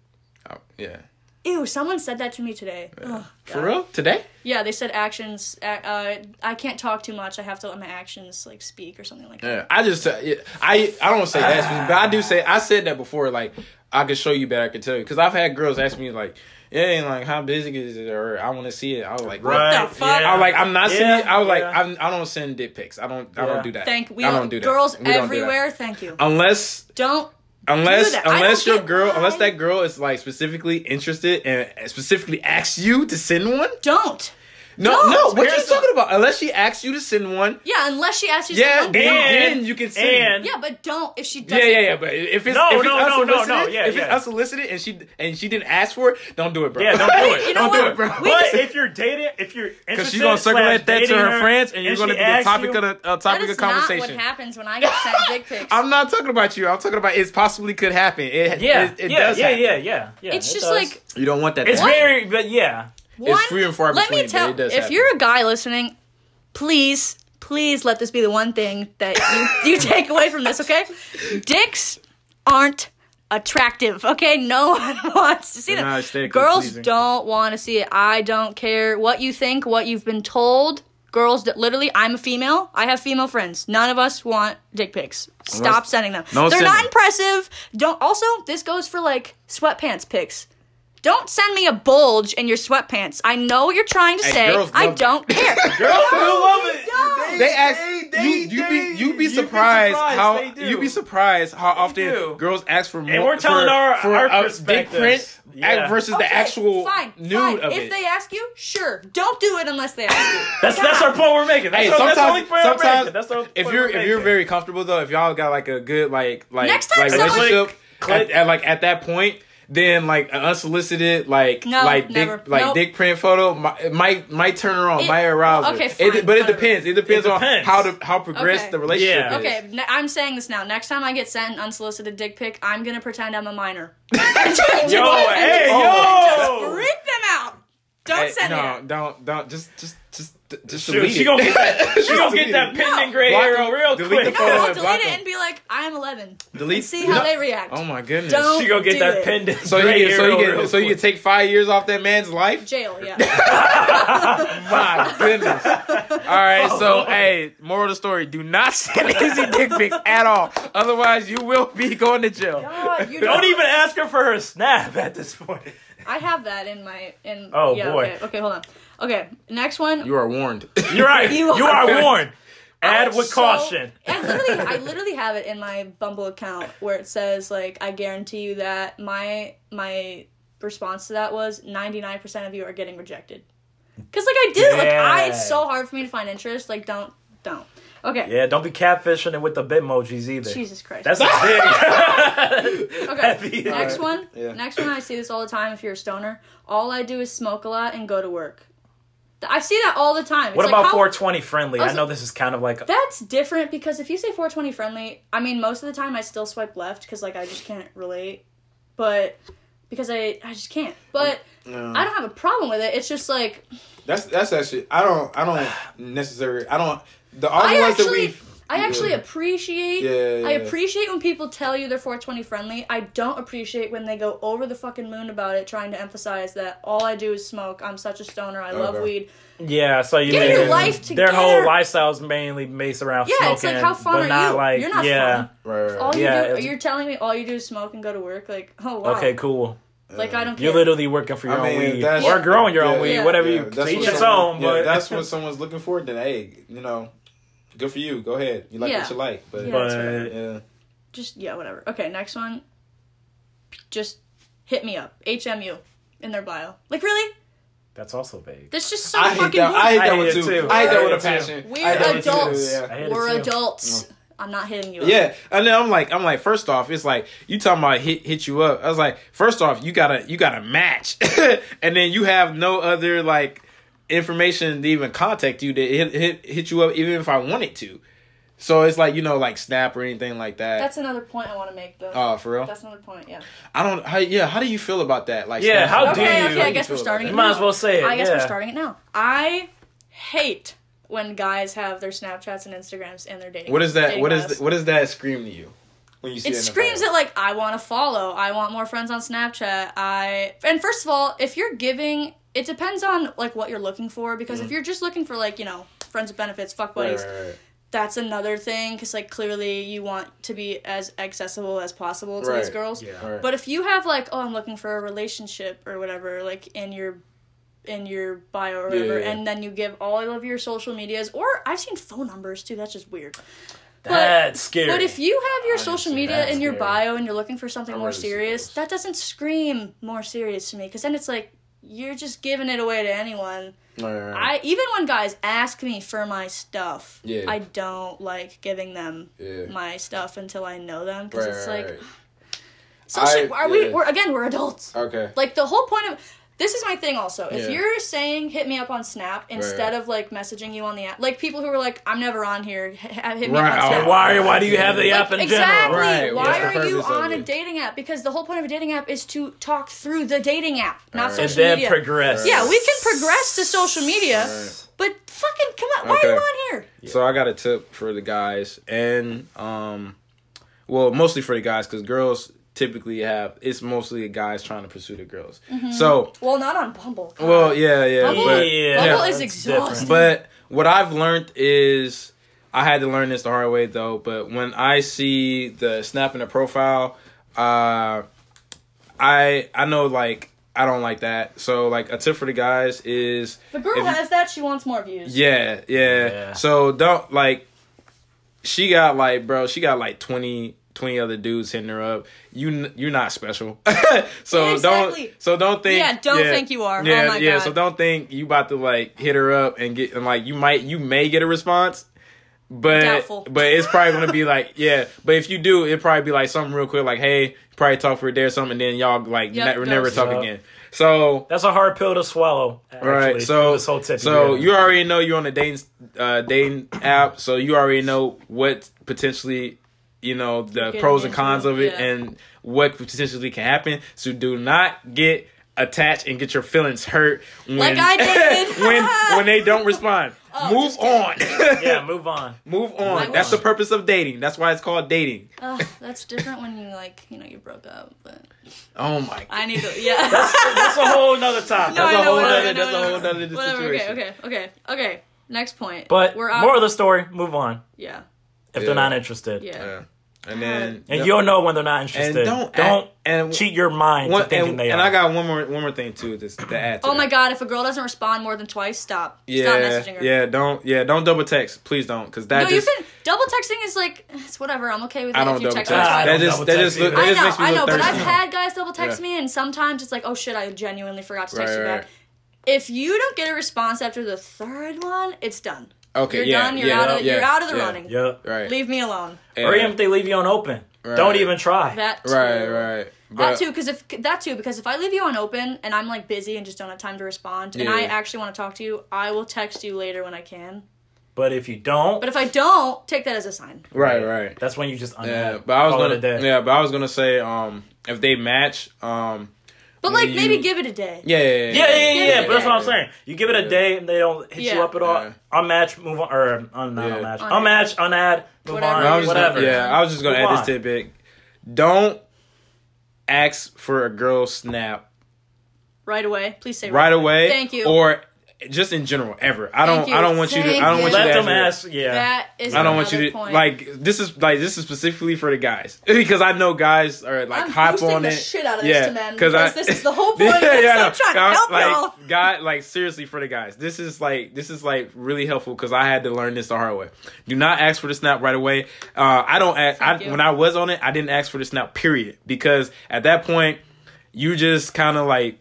Oh, yeah. Ew. Someone said that to me today. Ugh, For real? Today? Yeah, they said actions. Uh, uh, I can't talk too much. I have to let my actions like speak or something like that. Yeah. I just, uh, yeah, I, I don't say that, but I do say, I said that before. Like, I can show you better. I can tell you because I've had girls ask me like, yeah, like how busy is it, or I want to see it. I was like, what Right. the fuck? Yeah. I was like, I'm not sending. Yeah, I was like, yeah. I'm, I don't send dick pics. I don't. I Yeah. don't do that. Thank we I don't do that. girls We don't do that. everywhere. Thank you. Unless Don't. Unless unless your girl why. unless that girl is like specifically interested and specifically asks you to send one. Don't. No, Don't. no. What you Here's talking about? Unless she asks you to send one. Yeah, unless she asks you. Yeah, something. then, And- then you can send. and- Yeah, but don't if she yeah, doesn't. yeah, yeah. yeah. But if it's No, if it's no, no, no, unsolicited, no, yeah, if it's yeah. unsolicited and she and she didn't ask for it, don't do it, bro. Yeah, don't do it. You know don't do what? it, bro. We But just- if you're dating, if you're Because she's gonna circulate that to dating her friends, and you're gonna be the asks topic you- of the uh, That topic is of not what conversation. happens when I get [laughs] sent dick pics. I'm not talking about you. I'm talking about it possibly could happen. It, Yeah, it, it yeah, does yeah, happen. yeah, yeah, yeah. it's it just does. like You don't want that. it's happen. very, but yeah. One. few and far let between, me but tell. if happen. you're a guy listening, please, please let this be the one thing that you, you [laughs] take away from this. Okay, dicks aren't attractive. Okay, no [laughs] one wants to see They're them. Girls pleasing. don't want to see it. I don't care what you think, what you've been told. Girls, that literally, I'm a female. I have female friends. None of us want dick pics. Stop Unless- sending them. No They're not impressive. Don't. Also, this goes for like sweatpants pics. Don't send me a bulge in your sweatpants. I know what you're trying to Hey, say. I don't [laughs] care. Girls do love it. don't. They ask they- you. You they- be you be you'd be surprised, surprised, how they do. you be surprised how often do. girls ask for more. And we're telling for, our- for our a big print Yeah. versus the Okay, actual fine, nude fine. of if it. they ask you, sure. Don't do it unless they ask you. [laughs] That's that's our point we're making. That's, Hey, our, that's the only sometimes, point we're sometimes making. That's the if you're if you're very comfortable though, if y'all got like a good like like like relationship at, at, like at that point, then like an unsolicited like No, like never. dick like Nope. dick print photo might it might might turn her on, It- might arouse her. okay, It- but it depends. It depends, It on depends. how to how progressed Okay. the relationship Yeah. is. Okay, I'm saying this now. Next time I get sent an unsolicited dick pic, I'm gonna pretend I'm a minor. Yo, hey, Oh. Just yo. freak them out. Don't Hey, send no, it. don't don't just just just just Shoot, delete she it. gonna get that. [laughs] She gonna get that it. pendant No. gray Block arrow them, real delete quick. the No, photo I'll and delete block it them. and be like I'm 11. Delete. And see how No. they react. Oh my goodness. Don't- She gonna get that it. pendant. So you gray get, so hair you real get, so you quick. can take five years off that man's life. Jail, yeah. [laughs] My goodness. All right, so oh, hey, moral of the story: Do not [laughs] send Izzy dick pics at all. Otherwise, you will be going to jail. God, you Don't even ask her for her snap at this point. I have that in my in. Oh, yeah, boy. Okay, okay, hold on. Okay, next one. You are warned. [laughs] You're right. You You, are- are warned. Add with so- caution. I literally, I [laughs] literally have it in my Bumble account where it says like, I guarantee you that my my response to that was ninety nine percent of you are getting rejected. Cause like I do, like I, it's so hard for me to find interest. Like don't, don't. Okay. Yeah, don't be catfishing it with the bitmojis either. Jesus Christ. That's a big. [laughs] Okay. Next Alright. one. Yeah. Next one. I see this all the time. If you're a stoner, all I do is smoke a lot and go to work. I see that all the time. It's What like, about how- 420 friendly? I Also- know this is kind of like That's different because if you say 420 friendly, I mean most of the time I still swipe left because like I just can't relate, but because I I just can't. But No. I don't have a problem with it. It's just like That's that's actually I don't I don't [sighs] necessarily I don't the all the I ones that actually we I actually Yeah. appreciate Yeah, I yeah. appreciate when people tell you they're 420 friendly. I don't appreciate when they go over the fucking moon about it, trying to emphasize that all I do is smoke. I'm such a stoner. I love weed. yeah. So you Get your life their whole lifestyle is mainly based around Yeah, smoking, it's like how fun but are not you? like You're not yeah. fun. right, right, All you yeah, do, you're telling me all you do is smoke and go to work. Like, oh wow. Okay, cool. Like I don't care. You're literally working for your I own mean, weed that's- or growing your own weed, yeah. whatever Yeah, you that's to each what its someone- own. yeah, But that's what [laughs] someone's looking for. Then hey, you know, good for you. Go ahead. You like Yeah. what you like, but Yeah. but that's yeah. just yeah, whatever. Okay, next one. Just hit me up. HMU in their bio. Like really? that's also vague. That's just so I hate fucking that. I hate that one too. too. I hate that with a hate it too. passion. We're hate that one too, adults. yeah. I hate it We're too. adults. Mm. I'm not hitting you. Up. Yeah, and then I'm like, I'm like, first off, it's like you talking about hit hit you up. I was like, first off, you gotta you gotta match, [laughs] and then you have no other like information to even contact you to hit hit hit you up, even if I wanted to. So it's like you know, like Snap or anything like that. That's another point I want to make though. Oh, for real? That's another point. Yeah. I don't. How, yeah, how do you feel about that? Like, Yeah, Snap? how do Okay. you? Okay. How I guess we're feel starting. about it that? You might as well say it, I guess we're starting it now. I hate when guys have their Snapchats and Instagrams and their dating. What is that? dating What is the, what does that scream to you when you see it that in the screams bio? at like I want to follow. I want more friends on Snapchat. I and first of all, if you're giving, it depends on like what you're looking for. Because if you're just looking for like you know friends with benefits, fuck Mm. Right, buddies, right, right. that's another thing. Because like clearly you want to be as accessible as possible to these girls. Yeah. But if you have like, oh, I'm looking for a relationship or whatever, like in your in your bio or whatever, Yeah. and then you give all of your social medias, or I've seen phone numbers too. That's just weird. That's scary. But if you have your I social media in your scary. bio and you're looking for something I'd more see serious, that doesn't scream more serious to me. Because then it's like you're just giving it away to anyone. Right, right, right. I even when guys ask me for my stuff, Yeah. I don't like giving them yeah. my stuff until I know them because it's like social. I- are we? We're again, we're adults. Okay. Like the whole point of this is my thing. Also, if Yeah. you're saying hit me up on Snap instead right. of like messaging you on the app, like people who are like I'm never on here, hit me Right, up on oh, Snap. why? Why do you have the Like, app in exactly. general? Right, Why what's are you on a dating app? Because the whole point of a dating app is to talk through the dating app, not Right. And social then media. progress. yeah, we can progress to social media, but fucking come on, why are you on here? So I got a tip for the guys, and um, well, mostly for the guys because girls typically have it's mostly guys trying to pursue the girls. So Well, not on Bumble. well, yeah, yeah, Bumble, but Yeah. Bumble is That's exhausting. But what I've learned is I had to learn this the hard way though. But when I see the snap in the profile, uh, I I know like I don't like that. So like a tip for the guys is the girl if has that, she wants more views. yeah, yeah, Yeah. So don't like she got like bro, she got like 20 20 other dudes hitting her up. you you're not special. [laughs] so Exactly. don't so don't think Yeah, don't think you are. Oh Yeah, my yeah, God. so don't think you about to like hit her up and get and like you might you may get a response. But Doubtful. but it's probably gonna be like [laughs] yeah. But if you do, it'd probably be like something real quick, like hey, probably talk for a day or something, and then y'all like Yep, ne- never talk Yeah. again. So That's a hard pill to swallow. Actually, Right. from So this whole tip so gave. you already know you're on a dating uh, dating app, so you already know what potentially you know the getting pros and into, cons of it yeah. and what potentially can happen. So do not get attached and get your feelings hurt when Like I [laughs] did. when when they don't respond. [laughs] Oh, Move on. Yeah, [laughs] move on. Move I on. That's the purpose of dating. That's why it's called dating. Ugh, that's different when you like, you know, you broke up. But Oh my. God. I need to, yeah. That's a whole nother topic. No, That's I a know, whole whatever, nother- no, that's a no, whole no. nother Whatever. situation. Okay, okay, okay, okay. Next point. But we're out. more of the story, move on. yeah, If Yeah. they're not interested. yeah. Yeah. And then And you'll know when they're not interested. don't don't act- and- cheat your mind one, to thinking and, they and are. And I got one more one more thing too. This to add. To Oh my god, if a girl doesn't respond more than twice, stop. Yeah, stop messaging her. yeah. Don't yeah. Don't double text. Please don't, because that No, just you can. Double texting is like it's whatever. I'm okay with it I don't if you double text text. Ah, I that don't just double that text just look, either. that I just know, makes me I look know, but I've had guys double text Yeah. me, and sometimes it's like, oh shit, I genuinely forgot to text Right, you right. back. If you don't get a response after the third one, it's done. Okay, You're yeah, done. You're yeah, out of. yeah, you're out of the yeah. running. Yep. Right. Leave me alone. Yeah. Or even if they leave you on open. Right. Don't even try. That too. Right, right. That But too, because if that too, because if I leave you on open and I'm like busy and just don't have time to respond, and I actually want to talk to you, I will text you later when I can. But if you don't, But if I don't, take that as a sign. right, right. that's when you just Yeah, but I was gonna yeah, but I was gonna say um if they match um But When like maybe give it a day. yeah yeah yeah, Yeah, yeah, yeah, Give yeah. But that's a what I'm saying. You give it a Yeah. day and they don't hit you up at all. Yeah. Unmatch, move on, or un, not Yeah. unmatch, Unmatch. unmatch, unadd, move Whatever. on, I was whatever. Gonna, yeah, I was just gonna Move add on. this tidbit. Don't ask for a girl snap Right away. Please say right away. Thank you. Or just in general, ever. I don't. I don't want you to. I don't want you. you Let to them ask. ask. Yeah. That is. I don't want you to point. like. This is like this is specifically for the guys [laughs] because I know guys are like I'm hop on the it. shit out of yeah, this to men because I this is the whole [laughs] point. yeah, Because yeah, I'm no. trying to I'm, help like, y'all. guy, like seriously for the guys. This is like this is like really helpful because I had to learn this the hard way. Do not ask for the snap right away. Uh, I don't. Ask, I, you. when I was on it, I didn't ask for the snap. Period. Because at that point, you just kind of like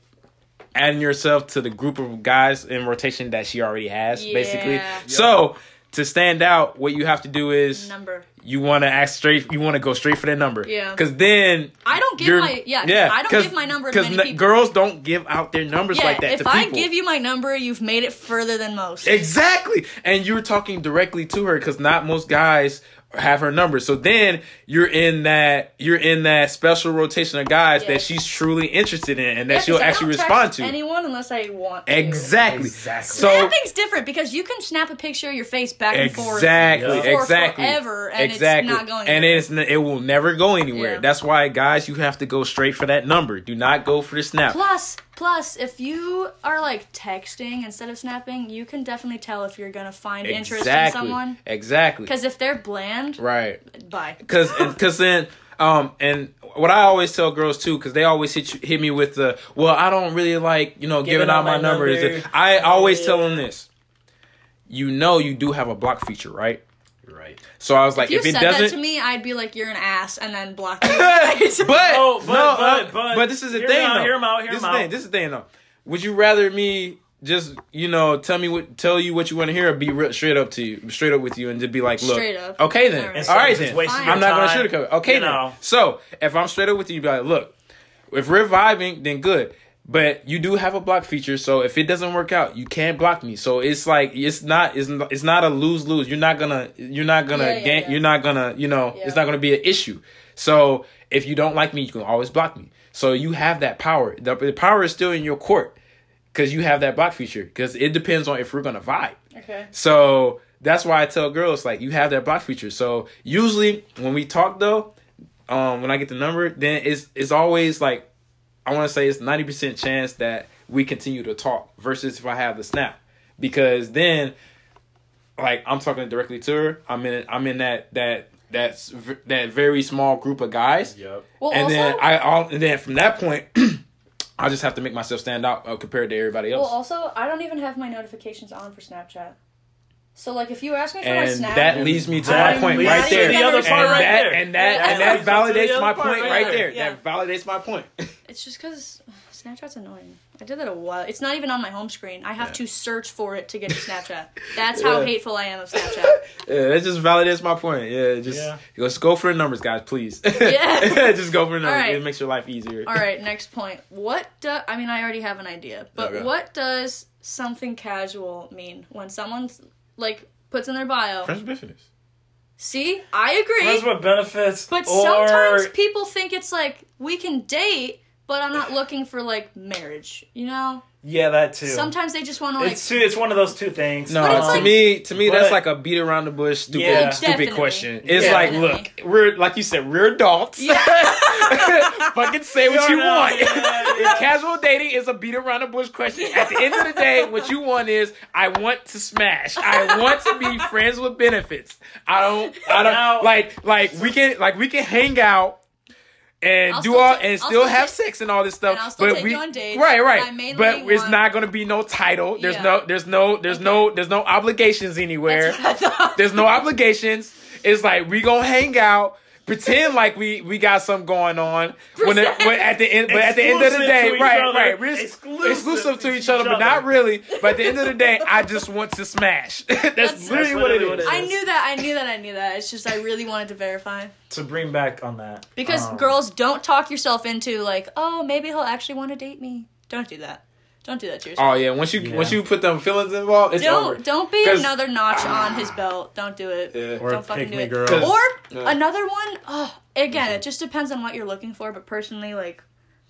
adding yourself to the group of guys in rotation that she already has, basically. Yeah. So to stand out, what you have to do is Number. you want to ask straight. You want to go straight for that number. Yeah. Because then I don't give you're- my yeah. yeah. I don't 'cause- give my number because n- girls don't give out their numbers yeah, like that if to I people. give you my number, you've made it further than most. Exactly. And you're talking directly to her because not most guys have her number. So then you're in that you're in that special rotation of guys that she's truly interested in and that Yeah, she'll 'cause I actually don't text respond to. anyone unless I want to. Exactly. Exactly. So Snapping's different because you can snap a picture of your face back and forth. Exactly, Yeah. for exactly, forever, and it's exactly, not going and anywhere. it's n- it will never go anywhere. Yeah. That's why, guys, you have to go straight for that number. Do not go for the snap. Plus, plus, if you are like texting instead of snapping, you can definitely tell if you're gonna find interest in someone. exactly, Because if they're bland, right. bye. Because because then um and what I always tell girls too because they always hit you, hit me with the well I don't really like you know giving, out my, numbers. number. I always tell them this. You know you do have a block feature, right? Right. So I was like, If you if, it said doesn't, that to me, I'd be like, "You're an ass," and then block [laughs] you. but, Oh, but- no, but- but- but this is the hear thing. him out, though. hear him out, hear this him is thing. out. This is the thing, though. Would you rather me just you know tell me what tell you what you want to hear, or be real, straight up to you, straight up with you, and just be like, look, Straight up. okay then, All right. all Instead right then, wasting Fine. your I'm not gonna time, sugarcoat. it. Okay you then. know. So if I'm straight up with you, you'd be like, look, if we're vibing, then good. But you do have a block feature, so if it doesn't work out, you can't block me. So it's like it's not it's not, it's not a lose lose. You're not gonna you're not gonna Yeah, yeah, gain. yeah. You're not gonna you know it's not gonna be an issue. So if you don't like me, you can always block me. So you have that power. The, the power is still in your court because you have that block feature. Because it depends on if we're gonna vibe. okay. So that's why I tell girls like you have that block feature. So usually when we talk though, um, when I get the number, then it's it's always like I want to say it's ninety percent chance that we continue to talk versus if I have the snap because then like I'm talking directly to her. I'm in I'm in that that that's v- that very small group of guys, Yep. Well, and also, then I I'll, and then from that point. [clears throat] I just have to make myself stand out uh, compared to everybody else. well, also, I don't even have my notifications on for Snapchat. So, like, if you ask me for my and snap, that leads me to That my point leads right there. the other and right that, there. And that Yeah, and that that leads to the validates my point right right there. there. Yeah. That validates my point. [laughs] it's just because Snapchat's annoying. I did that a while. It's not even on my home screen. I have Yeah. to search for it to get to Snapchat. [laughs] That's how Yeah. hateful I am of Snapchat. [laughs] Yeah, it just validates my point. Yeah, just Yeah. let's go for the numbers, guys, please. Yeah. just go for the numbers. right. It makes your life easier. All right, next point. What do I mean? I already have an idea, but Okay. what does something casual mean when someone's like puts in their bio? Friends with benefits. See, I agree. Friends with benefits. But or, sometimes people think it's like we can date, but I'm not looking for like marriage. You know? Yeah, that too. Sometimes they just want to like. it's two, it's one of those two things. No, But to like- me, to me, that's like a beat around the bush, stupid, Yeah. stupid Definitely. question. It's Yeah. like, look, we're like you said, we're adults. Yeah. [laughs] Fucking say what you No, no, want. yeah, yeah. Casual dating is a beat around the bush question. At the end of the day, what you want is, I want to smash. I want to be friends with benefits. I don't, I don't Now- like, like we can, like we can hang out. And I'll do all ta- and still still have take- sex and all this stuff, and I'll still but take we you on dates. right, right. But it's want- not to be no title. There's Yeah. no, there's no, there's no, there's no obligations anywhere. That's what I. There's no obligations. It's like we gonna hang out, pretend like we we got something going on. When, it, when at the end, but at the end of the day, right, other. right, we're Exclusive exclusive, to to each each other, but not really. But at the end of the [laughs] day, I just want to smash. [laughs] that's, That's- literally That's what it what it is. is. I knew that. I knew that. I knew that. It's just I really wanted to verify To bring back on that. because um, girls don't talk yourself into like, oh, maybe he'll actually want to date me. Don't do that. Don't do that to yourself. Oh yeah, once you Yeah. once you put them feelings involved, it's over. don't don't be another notch on his belt. Don't do it. Yeah. Or don't fucking do me it. girl. Or Yeah. another one. Oh, again, it just depends on what you're looking for. But personally, like,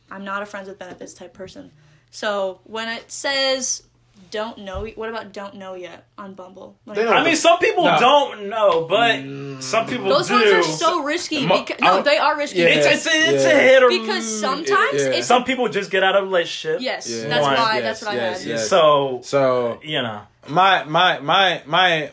I'm not a friends with benefits type person. So when it says don't know, what about don't know yet on Bumble? Like, I mean, some people No. don't know, but some people those do. ones are so risky. Mo- Because, no, they are risky. Yeah. It's, it's, a, it's Yeah. a hit or because mm, sometimes yeah. it's some people just get out of a relationship. yes. Yeah. That's why. Yes, that's what yes, I had. yes. So So you know, my my my my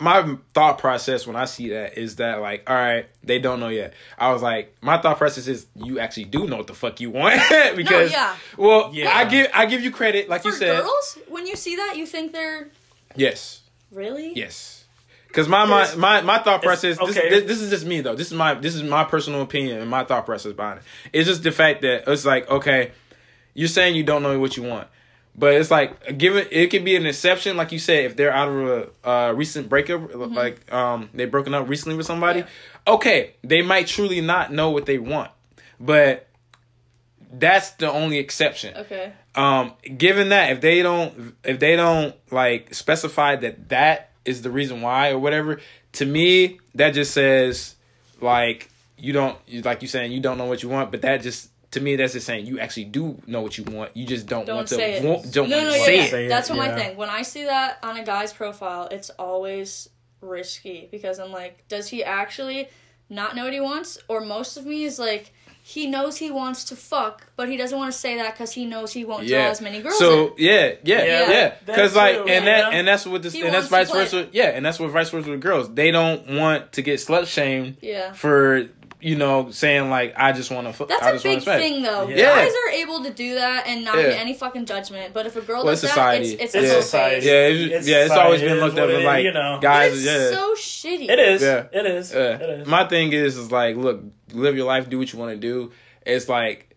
my thought process when I see that is that like, all right, they don't know yet. I was like, my thought process is you actually do know what the fuck you want [laughs] because, yeah. well, Yeah. I give I give you credit, like For you said, girls, when you see that, you think they're yes, really. yes. Because my, my my my thought it's- process, this, okay. this, this is just me though. This is my this is my personal opinion and my thought process behind it. It's just the fact that it's like, okay, you're saying you don't know what you want. But it's like given it could be an exception, like you said, if they're out of a uh, recent breakup, like um they broken up recently with somebody, Yeah. okay, they might truly not know what they want, but that's the only exception. Okay. Um, given that if they don't if they don't like specify that that is the reason why or whatever, to me that just says like you don't like you saying you don't know what you want, but that just to me that's just saying you actually do know what you want. You just don't, Don't want say to it. don't no, want no, to yeah, say yeah. it. Say it, That's what my yeah. thing. When I see that on a guy's profile, it's always risky because I'm like, does he actually not know what he wants? Or most of me is like, he knows he wants to fuck, but he doesn't want to say that because he knows he won't draw as many girls. So in. yeah, yeah, Yeah, yeah. Because like, too, and yeah. that and that's what this He and that's vice versa. Yeah, and that's what vice versa with girls. They don't want to get slut shamed yeah. for you know saying like I just want to. Fu- That's I a just big thing, though. Yeah. Guys are able to do that and not Yeah. get any fucking judgment. But if a girl Well, does it's that, society. it's, it's, It's a society. Yeah, it's, yeah, it's always been looked at as like you know. guys. It's yeah, so shitty. it is. Yeah. It is. Yeah. It is. My thing is, is like, look, live your life, do what you want to do. It's like,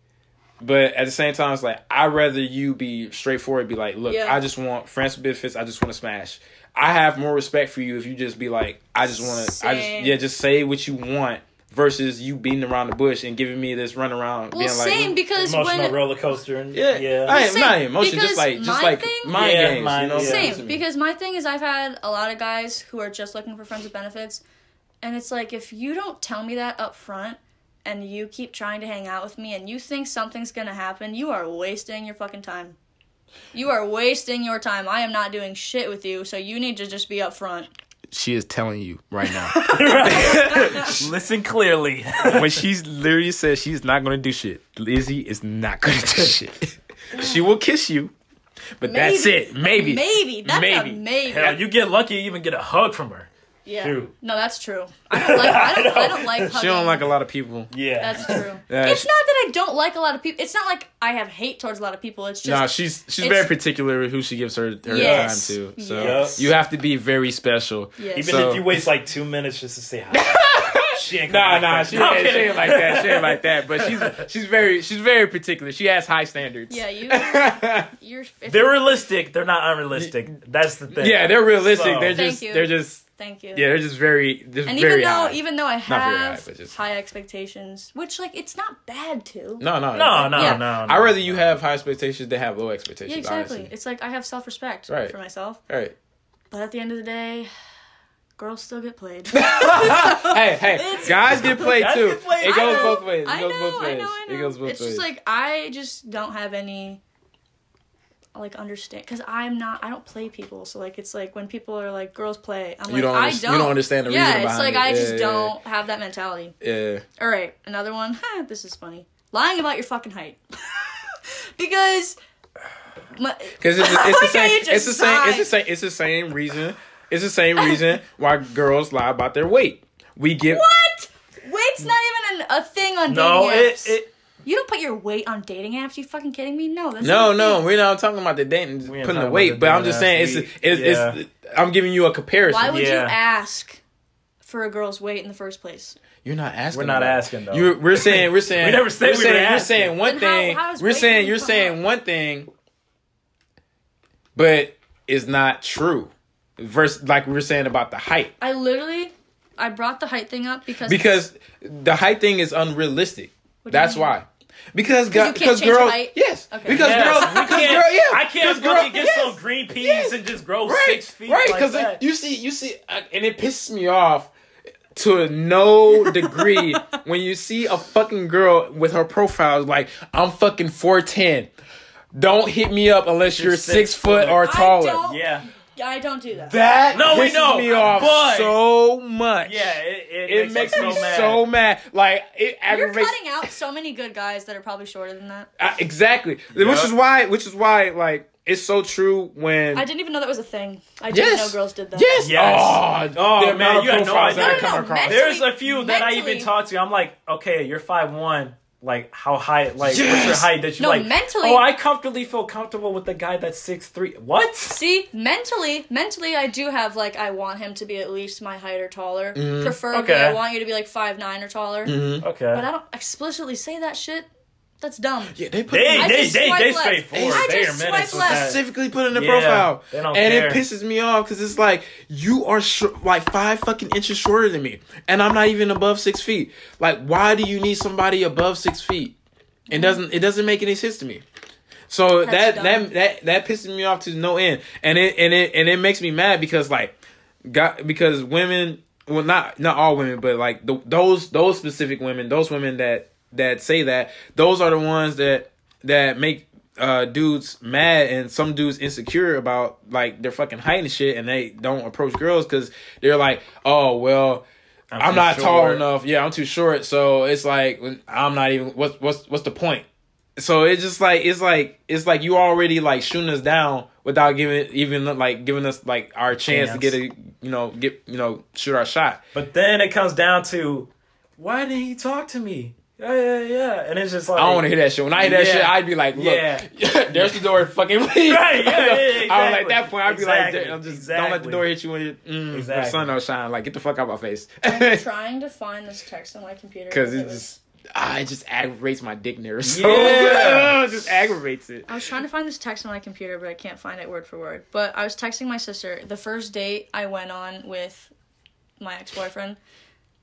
but at the same time, it's like I'd rather you be straightforward, be like, look, Yeah. I just want friends with benefits. I just want to smash. I have more respect for you if you just be like, I just want to, I just yeah, just say what you want versus you beating around the bush and giving me this run around, Well, being like, same because Emotional when roller coaster. And, yeah, yeah. I am Same, not emotion, because just like just my like thing- mind Yeah, games, mind- you know. yeah. Same, Same, because my thing is I've had a lot of guys who are just looking for friends with benefits, and it's like if you don't tell me that up front, and you keep trying to hang out with me, and you think something's gonna happen, you are wasting your fucking time. You are wasting your time. I am not doing shit with you, so you need to just be upfront. She is telling you right now. [laughs] Listen clearly. when she's literally says she's not gonna do shit, Izzy is not gonna do [laughs] shit. she will kiss you, but that's it. Maybe. Maybe that's Maybe. a maybe. Hell, you get lucky, you even get a hug from her. Yeah. shoot. No, that's true. I don't like. I don't. I don't like. [laughs] She don't like a lot of people. Yeah. That's true. [laughs] Yeah, it's she- not that I don't like a lot of people. It's not like I have hate towards a lot of people. It's just No, she's she's very particular with who she gives her, her Yes. time to. So Yes. you have to be very special. Yes. Even So- if you waste like two minutes just to say hi. [laughs] she ain't Nah, nah, like she, that. No, ain't, she ain't like that. She ain't like that. But she's she's very she's very particular. She has high standards. yeah. You. You're. They're realistic. They're not unrealistic. That's the thing. yeah, they're realistic. So- they're Thank just you. they're just Thank you. yeah, they're just very just And very even though high. even though I very high, have just- high expectations, which like it's not bad to. no, no, No, no, Yeah. no, no. I'd rather you have high expectations than have low expectations. Yeah, exactly. Honestly. It's like I have self respect Right. for myself, Right. All right. but at the end of the day, girls still get played. [laughs] hey, hey, [laughs] It's- guys get played Guys too. get played. It goes know, both ways. It I goes know, both I ways. know, I know. It goes both it's ways. It's just like I just don't have any like understand because I'm not I don't play people so like it's like when people are like girls play I'm You like don't I underst- don't you don't understand the yeah reason it's like it. I Yeah, just yeah. don't have that mentality Yeah. all right another one [laughs] this is funny lying about your fucking height [laughs] because my, [laughs] Because it's, it's the Look how same. It's the same. It's the same. It's the same reason. It's the same reason why girls lie about their weight. We get what weight's not even an, a thing on No, dating it, apps it you don't put your weight on dating apps you fucking kidding me no that's No, no, thing. we're not talking about the dating, putting the weight. the But I'm just saying, it's, it's, yeah. it's. I'm giving you a comparison. why would you ask for a girl's weight in the first place You're not asking. We're not though. asking, though. You're, we're saying. We're [laughs] saying. We never said we're we saying, You're saying one Then how- thing. we're saying. You're saying one thing, but it's not true. Versus, like we were saying about the height, I literally I brought the height thing up because because the height thing is unrealistic. What do you That's why. Because you go- can't because girls, height? yes, Okay. because Yes, girls, we because can't- girl, yeah, I can't 'cause fucking girl- get yes, some green peas yes. and just grow right, six feet right? Because that. you see, you see, uh, and it pisses me off to no [laughs] degree when you see a fucking girl with her profile like I'm fucking four ten. Don't hit me up unless you're, You're six, six foot foot. or I taller. don't- yeah, I don't do that. That No, we pisses know, me off but- so much. yeah, it, it, It makes, makes us me so mad. so mad. Like it You're aggravates. cutting out so many good guys that are probably shorter than that. Uh, exactly. Which is why. Which is why. Like it's so true when. I didn't even know that was a thing. I didn't Yes. know girls did that. Yes. Yes. Oh, Oh, the man, amount of you had no profiles that idea. I come No, no, across. mentally- There's a few that I mentally- even talk to. I'm like, okay, you're five one. Like how high? Like what's your height that you No, like? mentally- Oh, I comfortably feel comfortable with the guy that's six three. What? See, mentally, mentally, I do have like I want him to be at least my height or taller. Mm-hmm. Preferably, Okay. I want you to be like five nine or taller. Mm-hmm. Okay. But I don't explicitly say that shit. That's dumb. Yeah, they put They I they just they swipe they left. straightforward. I they just are minutes swipe left. that. specifically put in the Yeah, profile, and care. it pisses me off because it's like you are short, like five fucking inches shorter than me, and I'm not even above six feet. Like, why do you need somebody above six feet? It mm-hmm. doesn't. It doesn't make any sense to me. So That's that dumb. that that that pisses me off to no end, and it and it and it makes me mad because like, got because women, well not not all women, but like the, those those specific women, those women that that say that, those are the ones that that make uh dudes mad and some dudes insecure about like their fucking height and shit, and they don't approach girls because they're like, oh well. I'm, too not tall enough. Yeah, I'm too short. So it's like I'm not even. What's what's what's the point? So it's just like it's like it's like you already like shooting us down without giving even like giving us like our chance, to get a you know get you know shoot our shot. But then it comes down to, why didn't he talk to me? Yeah, yeah, yeah. And it's just like I don't want to hear that shit. When I hear that Yeah. shit, I'd be like, look, Yeah. [laughs] there's the door, fucking leave. [laughs] Right, yeah, yeah, [laughs] I was exactly. like that point. I'd be Exactly, like, I'm just don't let the door hit you when you, mm, Exactly. the sun don't shine. Like get the fuck out of my face. I'm trying to find this text on my computer because it it just ah, it just aggravates my dick nerves. So Yeah. it just aggravates it. I was trying to find this text on my computer, but I can't find it word for word. But I was texting my sister. The first date I went on with my ex boyfriend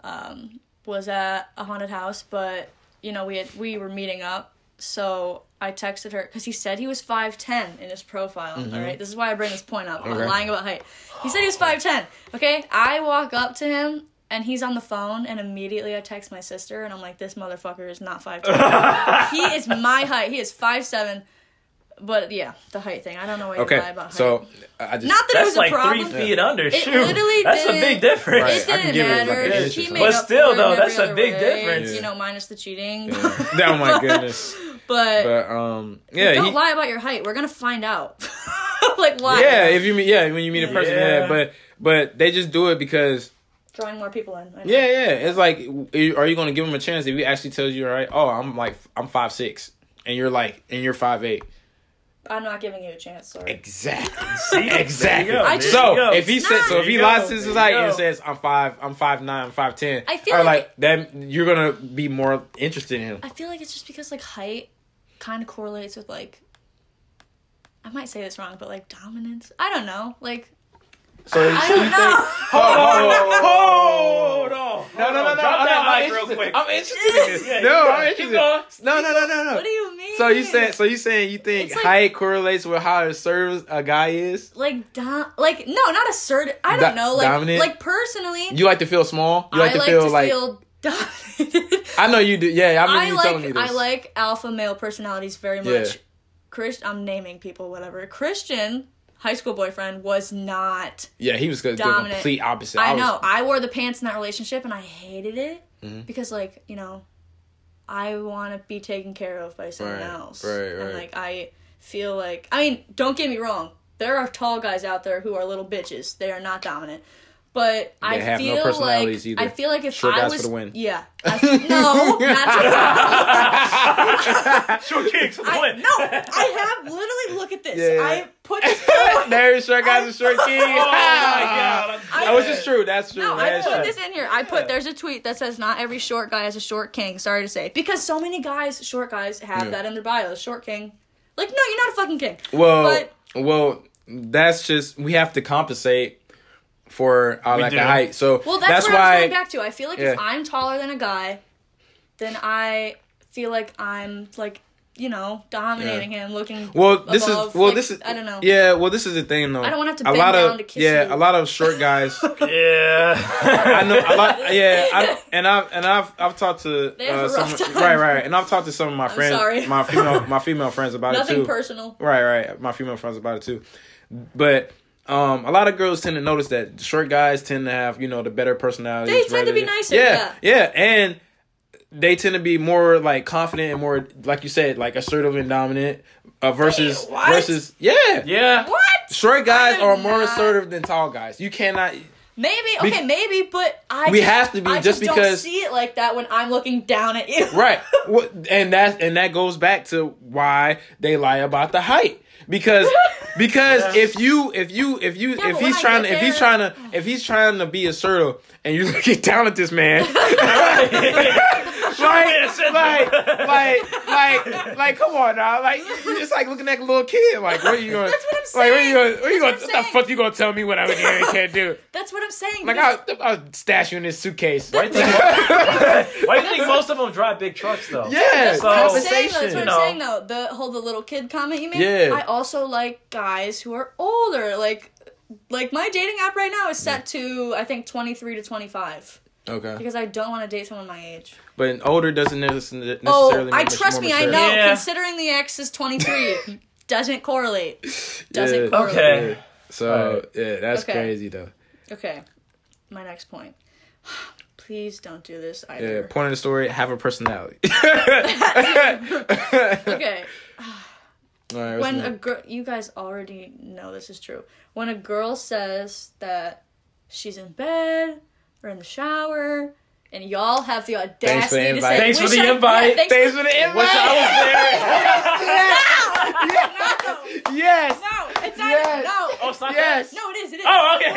um, was at a haunted house, but you know we had we were meeting up, so I texted her because he said he was five ten in his profile. all mm-hmm. right, this is why I bring this point up. I'm Okay. lying about height. He said he was five ten. Okay, I walk up to him. And he's on the phone, and immediately I text my sister, and I'm like, "This motherfucker is not five ten. [laughs] he is my height. He is five seven. But yeah, the height thing. I don't know why you lie Okay, about height. so I just not that it was like a problem. three feet under. It Shoot, literally that's a big difference. Right. It I can didn't give it, like, matter. an he made But up still, for though, that's a big way, difference. You know, minus the cheating. oh my [laughs] goodness. but But um, yeah, don't he, lie about your height. We're gonna find out. [laughs] like why? yeah. If you meet, yeah, when you meet a person, yeah. Yeah. But but they just do it because drawing more people in. Yeah, yeah. It's like, are you going to give them a chance if he actually tells you, all right, oh, I'm like I'm five six, and you're like, and you're five eight. I'm not giving you a chance. Sorry. Exactly. [laughs] See? Exactly. Go, I there So if he It's says, so if he lies go, to his society and says, I'm five, I'm five nine, I'm five ten, I feel or like- like that, you're gonna be more interested in him. I feel like it's just because like height kind of correlates with like. I might say this wrong, but like dominance. I don't know. Like So, I so don't you know. think? Hold on, Hold on. No, no, no, no. Drop no, that I'm mic real quick. I'm interested. Yeah, no, keep I'm interested. No, no, no, no, no. what do you mean? So you saying? So you saying you think like- height correlates with how assertive a guy is? like dom- like no, not assertive. I Do- don't know. Like dominant? like personally, You like to feel small. You like I to like feel to like. feel dominated. I know you do. Yeah, I remember I you like telling me this. I like alpha male personalities very much. Yeah. Chris, I'm naming people, whatever. Christian, high school boyfriend, was not. Yeah, he was the Dominant. complete opposite. I was- know. I wore the pants in that relationship, and I hated it Mm-hmm. because, like, you know, I want to be taken care of by someone Right, else. right, And like, I feel like, I mean, don't get me wrong. There are tall guys out there who are little bitches. They are not dominant. But I have no feel like personalities either. I feel like if Short I was for the win. yeah, [laughs] I, no, not Short king to the I, win. no, I have literally look at this. Yeah. I put this photo. [laughs] There's short guys and short king. Oh my [laughs] god. I- That was just true. That's true. No, I put this in here. I put there's a tweet that says not every short guy is a short king. Sorry to say, because so many guys, short guys, have Yeah. that in their bios. Short king. Like, no, you're not a fucking king. Well, But- well, that's just we have to compensate for our We lack do. of height. So Well, that's, that's, what I was why. going back to. I feel like Yeah. if I'm taller than a guy, then I feel like I'm like you know dominating him, looking. well, this above, is well, like, this is I don't know. Yeah, well, this is the thing though. I don't wanna have to a bend lot down of to kiss yeah, you. a lot of short guys. [laughs] Yeah. I know a lot. Yeah, I, and I've and I've I've talked to uh, some [laughs] right, right, and I've talked to some of my friends, my female [laughs] my female friends about it too. Nothing personal. Right, right. My female friends about it too. But um, a lot of girls tend to notice that short guys tend to have, you know, the better personalities. They tend to be nicer, Yeah, yeah, and they tend to be more like confident and more, like you said, like assertive and dominant. Uh, versus Wait, versus yeah, yeah. What? short guys are more not- assertive than tall guys. You cannot. Maybe okay, maybe, but I We just- have to be, I just just don't because- see it like that when I'm looking down at you. Right. [laughs] Well, and that and that goes back to why they lie about the height. Because [laughs] because Yeah. if you if you if you Yeah, if he's trying to if he's trying to if he's trying to be assertive and you [laughs] look down at this man like, like, [laughs] like, like, like, come on now, like, you're just like looking at a little kid. Like, what are you going? That's what I'm Like, what are you saying. going? What you going? That's What what I'm the fuck are you gonna tell me what I'm here and can't do? [laughs] That's what I'm saying. Like, I'll, I'll stash you in this suitcase. Why do you think, [laughs] why do you think most of them drive big trucks though? Yeah, That's what I'm saying. Though. That's what I'm know. saying. Though the whole the little kid comment you made. Yeah. I also like guys who are older. Like, like my dating app right now is set to I think 23 to 25 Okay, because I don't want to date someone my age. But an older doesn't necessarily. Oh, necessarily I trust more me. I know. Yeah. Considering the ex is 23, [laughs] doesn't correlate. Doesn't Yeah. correlate. Okay. So Alright. yeah, that's Okay. crazy though. Okay. My next point. [sighs] Please don't do this either. Yeah, point of the story: have a personality. [laughs] [laughs] Okay. [sighs] All right, when a girl you guys already know this is true when a girl says that she's in bed or in the shower and y'all have the audacity to invite. say Thanks for the invite. yeah, thanks, Thanks for the invite. [laughs] Wish I was [laughs] there. yes. no it's not Yes. no Oh, it's not Yes. no it is it is Oh, okay.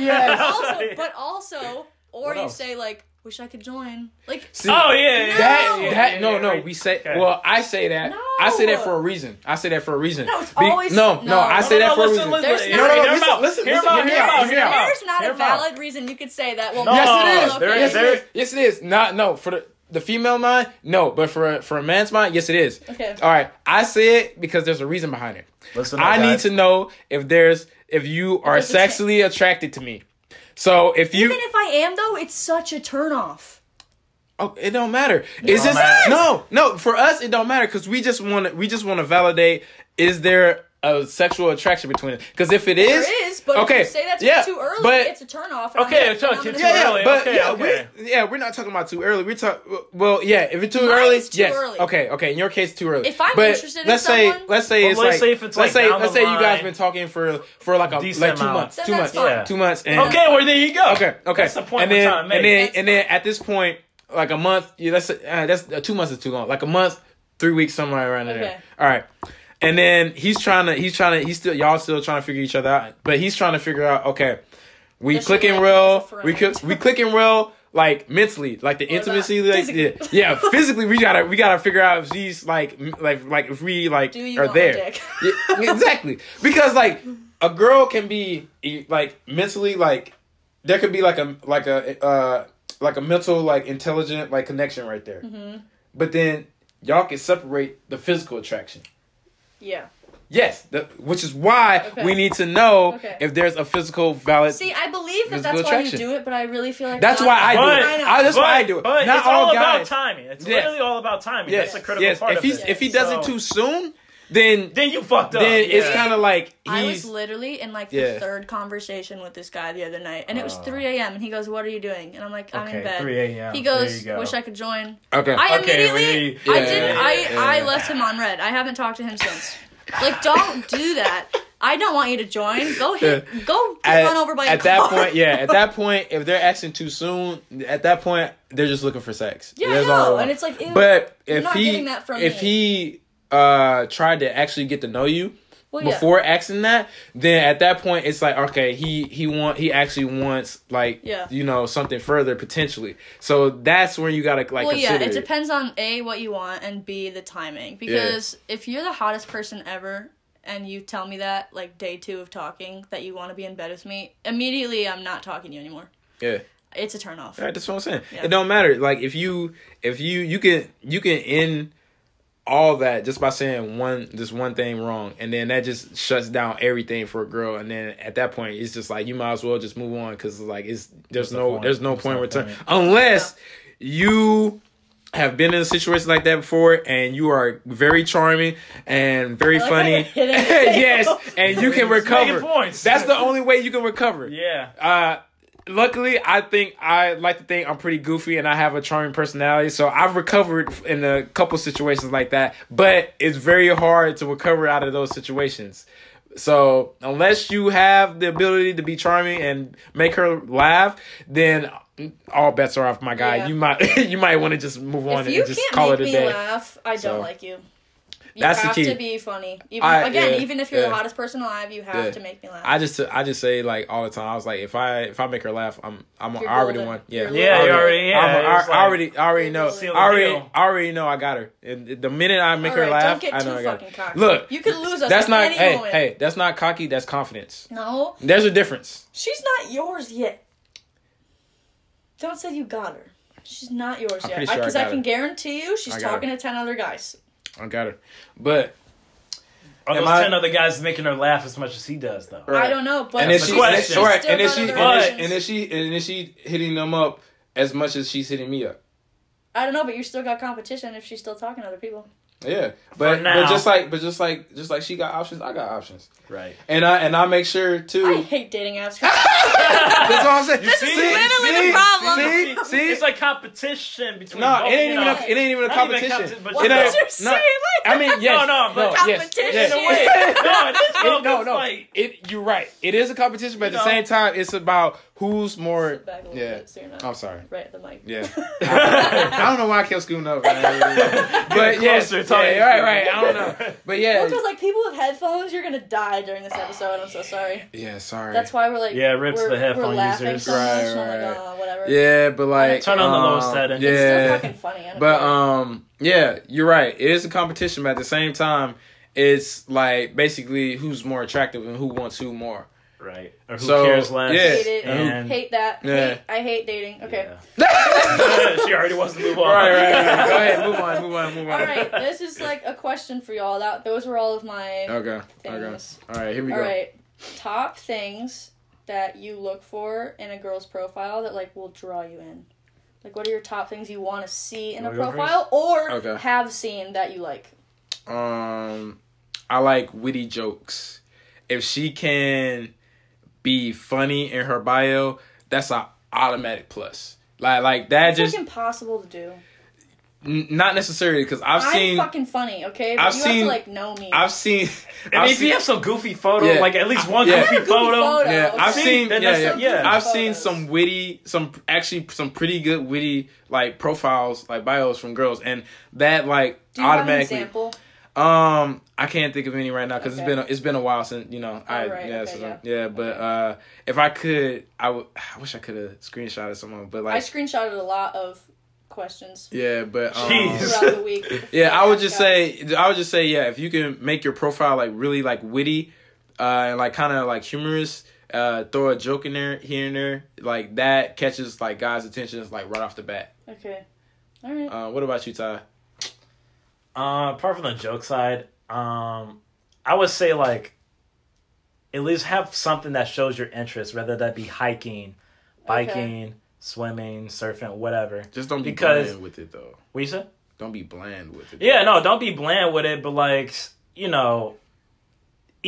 [laughs] Yes. also but also or What you else? say like wish I could join like See, Oh yeah, yeah. That No. that no yeah, no right. we say Okay. well I say that I say that No. for a reason I say that for a reason No, it's always- no no no. I No, say No, that no, for a reason listen. not- Hear No, no, him listen, out. listen, Hear him listen, out, hear hear him out, out, hear hear him out. out. there's not Hear a him out. valid reason you could say that well No. yes it is there okay. yes there- it is yes it is not no for the the female mind no but for a, for a man's mind yes it is Okay. all right I say it because there's a reason behind it Listen up, I need guys. to know if there's if you are Because it's- sexually attracted to me so if you even if I am though it's such a turn off Oh, it don't matter. It's don't just matter. no, no. For us, it don't matter because we just want to. We just want to validate: is there a sexual attraction between it? Because if it is, there is but okay, if you say that's yeah, too early but- it's a turn off and I'm Okay, gonna- it's not I'm too yeah, yeah, early. but Okay, yeah, okay. We're, yeah, we're not talking about too early. We're talking. Well, yeah, if it's too Mine early, is too yes, early. okay, okay. In your case, too early. If I'm but interested let's say, someone- let's say Well, it's let's like, say if it's, let's like, say, let's say you guys line. been talking for for like a like two amount. months, Then two months. Yeah. two months, and Okay, well there you go. Okay, okay. That's the point and then, trying to make. And then, and then at this point, like a month, yeah, that's uh, that's uh, two months is too long. Like a month, three weeks, somewhere around Okay. there. All right. And then he's trying to, he's trying to, he's still, y'all still trying to figure each other out. But he's trying to figure out, okay, we Does she clicking real, we could, we clicking real, like mentally, like the Or intimacy, like yeah, physically. yeah, [laughs] physically, we gotta, we gotta figure out if she's like, like, like if we like are there. [laughs] Yeah, exactly. Because like a girl can be like mentally like there could be like a like a uh like a mental like intelligent like connection right there. Mm-hmm. But then y'all can separate the physical attraction. Yeah Yes, the, which is why Okay. we need to know Okay. if there's a physical valid. see I believe that Physical that's why you do it but I really feel like that's not- why I do But- it. I that's but, why I do it. But Not it's all all guys. about timing. It's Yes. literally all about timing. Yes, That's the critical yes. part If of he's it. if he does it too soon, then then you fucked up. then it's kind of like I was he's literally in like Yeah. the third conversation with this guy the other night, and it was Oh. 3 a.m. and he goes, "What are you doing?" And I'm like, "I'm Okay, in bed." 3 a.m. He goes, you go. "Wish I could join." okay. I Okay, immediately, we- I Yeah, didn't, yeah, I, yeah, I left him on read. I haven't talked to him since. Like, don't do that. I don't want you to join. Go hit, go get at, run over by a at that point, yeah, at that [laughs] point, if they're asking too soon, at that point, they're just looking for sex. Yeah, That's I know, and it's like, ew, but you're if not he, getting that from if me. he uh tried to actually get to know you Well, yeah. before asking that, then at that point, it's like okay, he he want he actually wants like Yeah. you know something further potentially. So that's where you gotta like well, yeah, consider it depends on a what you want and b the timing. Because if you're the hottest person ever and you tell me that like day two of talking that you want to be in bed with me, immediately I'm not talking to you anymore. Yeah. It's a turn off. Right, that's what I'm saying. Yeah. It don't matter. Like if you if you you can you can end all that just by saying one just one thing wrong and then that just shuts down everything for a girl and then at that point it's just like you might as well just move on because like it's there's What's the no there's no What's point the return point? unless you have been in a situation like that before and you are very charming and very like funny you're hitting it. [laughs] yes and you can recover points. that's the only way you can recover yeah. uh, luckily, I think I like to think I'm pretty goofy and I have a charming personality, so I've recovered in a couple situations like that. But it's very hard to recover out of those situations. So unless you have the ability to be charming and make her laugh, then all bets are off, my guy. Yeah. You might [laughs] you might want to just move on If and just call it a me day. laugh, I don't So, like you. You that's the key. to be funny. Even I- again, yeah, even if you're yeah. the hottest person alive, you have Yeah. to make me laugh. I just I just say like all the time. I was like, if I if I make her laugh, I'm I'm You're already golden. won. Yeah, Yeah, you already- yeah, I'm a- I, like- I already I already know. I already deal. I already know I got her. And the minute I make her Alright, laugh, don't get I know I got fucking her. cocky. Look, you could lose us. that's not any hey moment. hey that's not cocky. That's confidence. No, There's a difference. she's not yours yet. Don't say you got her. She's not yours I'm yet. pretty sure I Because I, can her. guarantee you, she's I got talking to ten other guys. I got her. But Are Am those I- ten other guys making her laugh as much as he does, though? Right. I don't know, but and if she the and question. if- right, and if she other and if, options. and if she and if she hitting them up as much as she's hitting me up. I don't know. But you still got competition if she's still talking to other people. Yeah, but now. but just like but just like just like she got options, I got options, Right. and I and I make sure too. I hate dating apps. [laughs] That's what I'm saying. This is literally the problem. See, see, It's like competition between. no, both, it ain't you even know. a, it ain't even a Not even competition. competition, but What It you know- did ain't- you say? no, Like, I mean, yes, No, no, but yes, competition. yes. In a way. No, [laughs] it is It- no, no, no. Like, It, you're right. It is a competition, but at You the know. same time, it's about who's more. Back a Yeah, bit so you're not I'm sorry. right at the mic. Yeah, [laughs] I don't know why I kept scooting up, man. [laughs] but yes, closer, yeah, talking. right, right. I don't know, but yeah, Well, because like people with headphones, you're gonna die during this episode. I'm so sorry. yeah. Sorry. That's why we're like, Yeah, rips the headphone we're users. so. Right, and I'm right, like, oh, whatever. Yeah, but like Turn on the low um, setting. Yeah, It's still fucking funny. I don't But care. um, yeah, you're right. It is a competition, but at the same time, it's like basically who's more attractive and who wants who more. Right. Or who So, cares less? yeah. hate it. And hate that. Yeah. Hate, I hate dating. Okay. Yeah. [laughs] she already wants to move on. Right, right, right. Go ahead, move on, move on, move on. All right. This is like a question for y'all. That those were all of my Okay. Okay. All right. Here we All go. All right, Top things that you look for in a girl's profile that like will draw you in. Like, what are your top things you want to see in a wanna profile or Okay. have seen that you like? Um, I like witty jokes. If she can be funny in her bio, that's a automatic plus. Like, like that It's just like impossible to do. n- not necessarily because I've I'm seen, fucking funny, okay? But I've you have seen- to like know me. I've seen, [laughs] And I've if seen, you have some goofy photo, Yeah. like at least one Yeah. goofy, Goofy photo. photo. Yeah, I've okay? seen. Yeah, that's yeah. yeah. I've seen some witty, some actually some pretty good witty like profiles, like bios from girls, and that like Do you have an automatically. Example? Um, I can't think of any right now because Okay. it's been a, it's been a while since you know. I Oh, right, yeah, okay, so, yeah. yeah, but uh, if I could, I would. I wish I could have screenshotted someone, but like I screenshotted a lot of questions yeah, but um, Jeez. throughout the week. [laughs] yeah, I would just guys. say, I would just say, yeah, if you can make your profile like really like witty, uh, and like kind of like humorous, uh, throw a joke in there here and there, like that catches like guys' attention like right off the bat. Okay. All right. Uh, what about you, Ty? Uh, apart from the joke side, um, I would say like at least have something that shows your interest, whether that be hiking, biking, swimming, surfing, whatever. Just don't be Because- bland with it though. What you said? Don't be bland with it. Yeah, no, don't be bland with it, but like you know,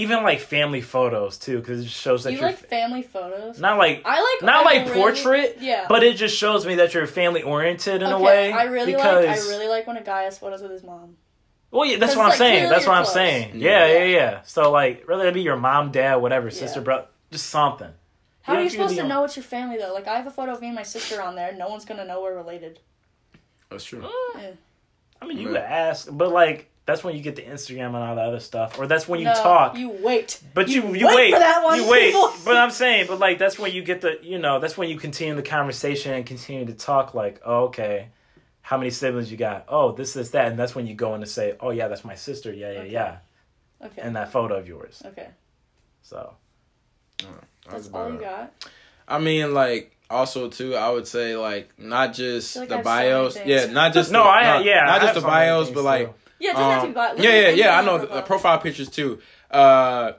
even like family photos too, because it shows that you you're like family photos? not like I like not I like really- portrait, Yeah. but it just shows me that you're family oriented in okay, a way. I really because, like I really like when a guy has photos with his mom. Well, yeah, that's 'Cause, what I'm like, saying. That's what you're I'm saying. Yeah. Yeah, yeah, yeah. So like, whether it be your mom, dad, whatever, sister, Yeah. brother, just something. How are you if you're supposed to only- know it's your family though? Like I have a photo of me and my sister on there. No one's gonna know we're related. That's true. Yeah. I mean, you Yeah. could ask, but like, that's when you get the Instagram and all that other stuff, or that's when you no, talk. You wait. But you you, wait wait, for that one, you wait. [laughs] But I'm saying, but like that's when you get the you know that's when you continue the conversation and continue to talk. Like, oh, okay, how many siblings you got? Oh, this is that, and that's when you go in to say, oh yeah, that's my sister. Yeah, yeah, Okay. yeah, Okay. and that photo of yours. okay. So That's about all you got. I mean, like also too, I would say like not just like the have bios, yeah, not just no, the, I not, yeah, not I just have the bios, things, but like too. Yeah, it doesn't have to um, be bi- yeah, yeah, yeah. I know the, the profile. profile pictures too. Uh,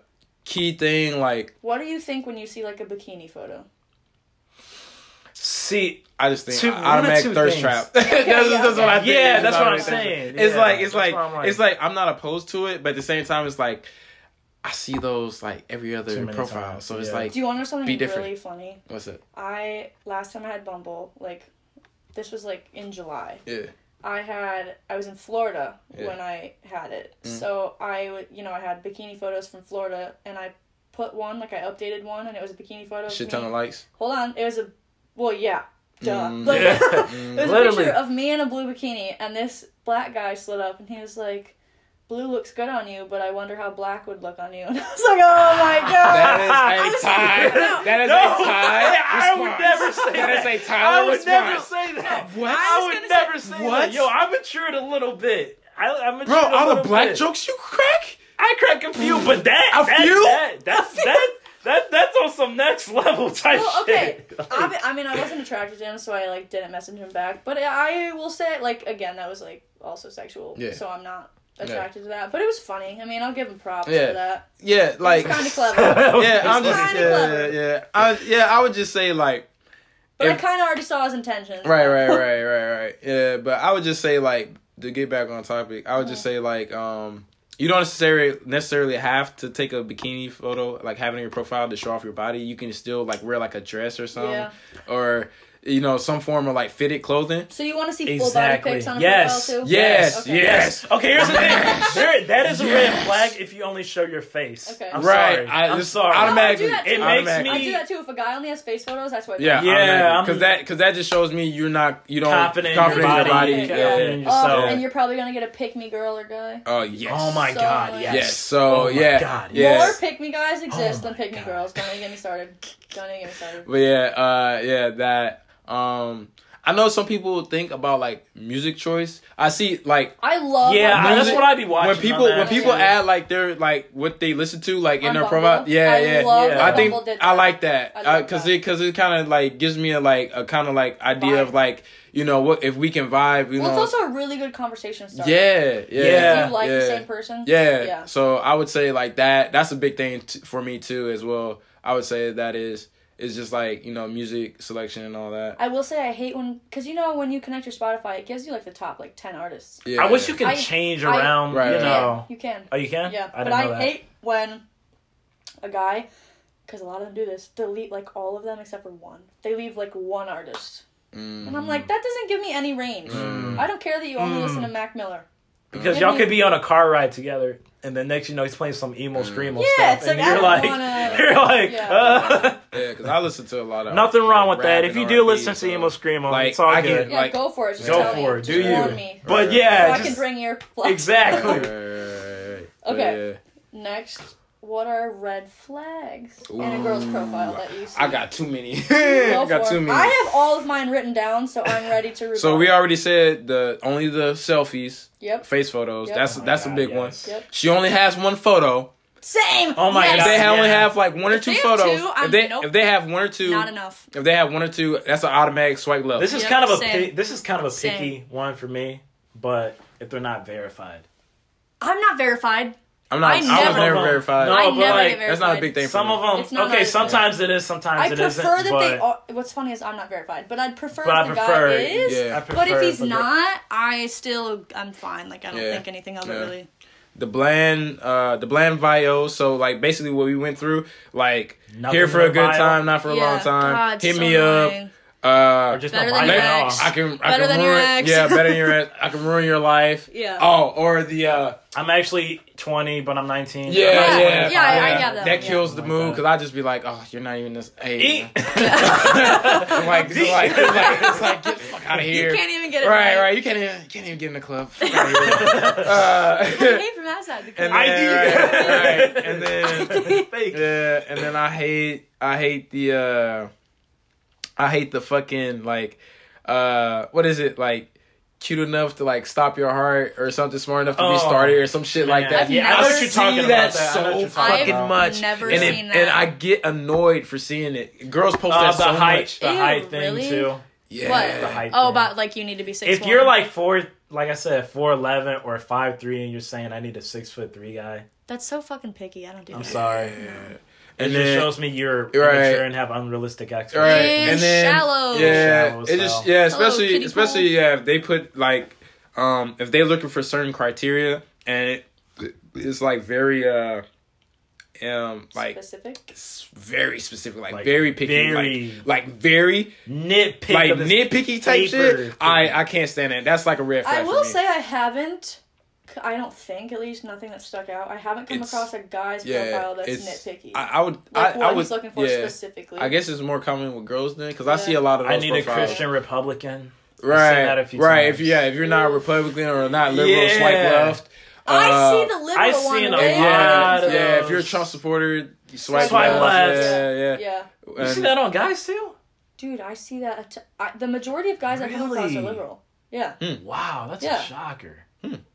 key thing like What do you think when you see like a bikini photo? see, I just think Two- automatic thirst things. trap. [laughs] that's, yeah, that's what I okay. think. Yeah, It's that's what I'm saying. trap. It's like it's like, like. it's like I'm not opposed to it, but at the same time, it's like I see those like every other profile. times, So it's yeah. like Do you want to know something Be different. really funny? what's it? I last time I had Bumble, like this was like in July. Yeah. I had I was in Florida Yeah. when I had it. Mm. So I you know I had bikini photos from Florida and I put one like I updated one and it was a bikini photo. Of Shit ton of likes. Hold on, it was a well yeah. Duh. Mm. [laughs] Like, Yeah. [laughs] it was a Literally. picture of me in a blue bikini and this black guy slid up and he was like Blue looks good on you, but I wonder how black would look on you. [laughs] And I was like, "Oh my [laughs] god!" That is a [laughs] tie. No. That is No, a tie. I would never say That is that. a Tyler I would response. never say that. What? I I would never say- say What? that. Yo, I matured a little bit. I, I matured Bro, a all the black bit. jokes you crack? I crack a few, but that A that, few? that that that, that that's on some next level type Well, okay. shit. Like, I, I mean, I wasn't attracted to him, so I like didn't message him back. But I will say, like, again, that was like also sexual. Yeah. So I'm not attracted to that. But it was funny. I mean, I'll give him props Yeah. for that. Yeah, like kind of [laughs] clever. Yeah, I'm just yeah, clever. yeah. I, yeah, I would just say like But I kind of already saw his intentions. right, right, [laughs] right, right, right. Yeah, but I would just say like to get back on topic, I would just say like um you don't necessarily necessarily have to take a bikini photo, like having your profile to show off your body. You can still like wear like a dress or something, Yeah. or you know some form of like fitted clothing. So you want to see full Exactly. body pics on a Yes. profile too? Yes, Okay. yes. Okay, here's the thing. [laughs] There, that is a red flag if you only show your face. Okay. I'm right, sorry. I, I'm sorry. Automatically, I do that too. It makes automatically. I me- do that too. If a guy only has face photos, that's what. I do. Yeah, Yeah, yeah, because that because that just shows me you're not you don't Confident in confident your in your body, body. Yeah. Yeah. confident in Oh, yourself. and you're probably gonna get a pick me girl or guy. Oh yes. Oh my So god, annoying. yes. Yes. So Oh my yeah. God, yes. More pick me guys exist Oh than pick me girls. Don't even get me started. Don't even get me started. But yeah, uh, yeah, that. Um, I know some people think about like music choice. I see like I love. Yeah, like, that's what I be watching. when people when people too. add like their like what they listen to like in their Bumble? profile. Yeah, I yeah. love Yeah. that I think Bumble did I like that because that. it because it kind of like gives me a like a kind of like idea Vibe. of like you know what if we can vibe. You Well, know. it's also a really good conversation starter. yeah, yeah, Yeah. If you like yeah. the same person. Yeah. Yeah. So I would say like that. That's a big thing t- for me too as well. I would say that is is just like you know music selection and all that. I will say I hate when because you know when you connect your Spotify, it gives you like the top like ten artists. Yeah. I wish you could I- change I- around, Right, you right. know. You can. Oh, you can? Yeah, I but didn't I that. hate when a guy, because a lot of them do this, delete like all of them except for one. They leave like one artist, Mm. and I'm like, that doesn't give me any range. Mm. I don't care that you only Mm. listen to Mac Miller. Because y'all could be on a car ride together, and then next you know he's playing some emo screamo Yeah, stuff, it's and like, you're don't like, wanna- [laughs] you're like, Yeah. uh, Yeah, because I listen to a lot of nothing wrong with that. If you R&B, do listen so- to emo screamo, like, it's all I good. can- Yeah, Like- go for it. Just Go tell for it. Just Do you? warn me. But So yeah, I just can bring ear plugs. exactly. Right, right, right, right. But Okay. Next, what are red flags in a girl's profile that you see? I got too many. [laughs] Go I got too it. many. I have all of mine written down, so I'm ready to. [laughs] so we already said the only the selfies, Yep. face photos. Yep. That's Oh that's God, a big yes. one. Yep. She only has one photo. Same. Oh my Yes. If God, they ha- only have like one or If two they photos, two, if they nope. if they have one or two, Not enough. if they have one or two, that's an automatic swipe left. This is Yep, kind of a same. pi- this is kind of a Same. picky one for me, but if they're not verified, I'm not verified. I'm not. I I, was never- never verified. No, I but never like, get verified. that's not a big thing. For some me. of them. It's not okay, nice. sometimes it is, sometimes I it isn't. I prefer that but, they. Are, what's funny is I'm not verified, but I'd prefer But I if the prefer- guy is. Yeah. I But if he's but not, I still I'm fine. Like I don't Yeah. think anything of it Yeah. really. the bland uh the bland bio. So like basically what we went through, like Nothing here for a good bio? time, not for a Yeah, long time. God, Hit so me annoying. up. Uh Or just Better no than your ex. I can I Better can than your ruin ex. yeah better than your [laughs] ex. I can ruin your life. Yeah. Oh, or the uh I'm actually 20, but I'm 19. yeah Yeah, yeah yeah, yeah, I- I get that one, kills yeah. the Like mood because I just be like oh you're not even this hey Eat. [laughs] I'm like, it's like, it's like, it's like, get the fuck out of here. You can't even get it right, right. right. You can't even, you can't even get in the club. Fuck outta [laughs] uh, I hate from outside the club. and then, ID. right, right, and then, Fake. yeah, and then I hate, I hate the, uh, I hate the fucking like, uh, what is it like? Cute enough to like stop your heart or something smart enough to Oh, be started or some shit like that. I've yeah, I never know what you're talking see about. that that. I know what so fucking about. much, never and seen it, that. and I get annoyed for seeing it. Girls post Uh, that the so height, much. the Ew, height thing really? too. Yeah, What? The height Oh, thing. about like you need to be six. If you're like four, like I said, four eleven or five three, and you're saying I need a six foot three guy, that's so fucking picky. I don't do that. I'm that. sorry. Yeah. It And just then, shows me you're Right. immature and have unrealistic expectations. It's and then shallow. yeah, Shallow as it just yeah, especially kiddie especially pool. yeah, if they put like um if they're looking for certain criteria and it, it's like very uh um like specific. very specific, like, Like, very picky, very- like like very Nitpick, like of this nitpicky type paper. shit. I I can't stand that. That's like a red flag. I for will me. say I haven't. I don't think, at least, nothing that stuck out. I haven't come It's- across a guy's yeah, profile that's nitpicky. I, I would like I, what I would he's looking for yeah. specifically. I guess it's more common with girls then, because I see a lot of those I need a. Christian Republican. Right, that a few right. times. If you, yeah, if you're not a Republican or not liberal, Yeah. swipe left. I Uh, see the liberal I one. seen a yeah, lot of yeah. If you're a. Trump supporter, you swipe, Swipe left. left. Yeah, yeah. Yeah. You And- see that on guys too? Dude, I see that. a t- I, the majority of guys I come across are liberal. Yeah. Wow, that's Yeah. a shocker.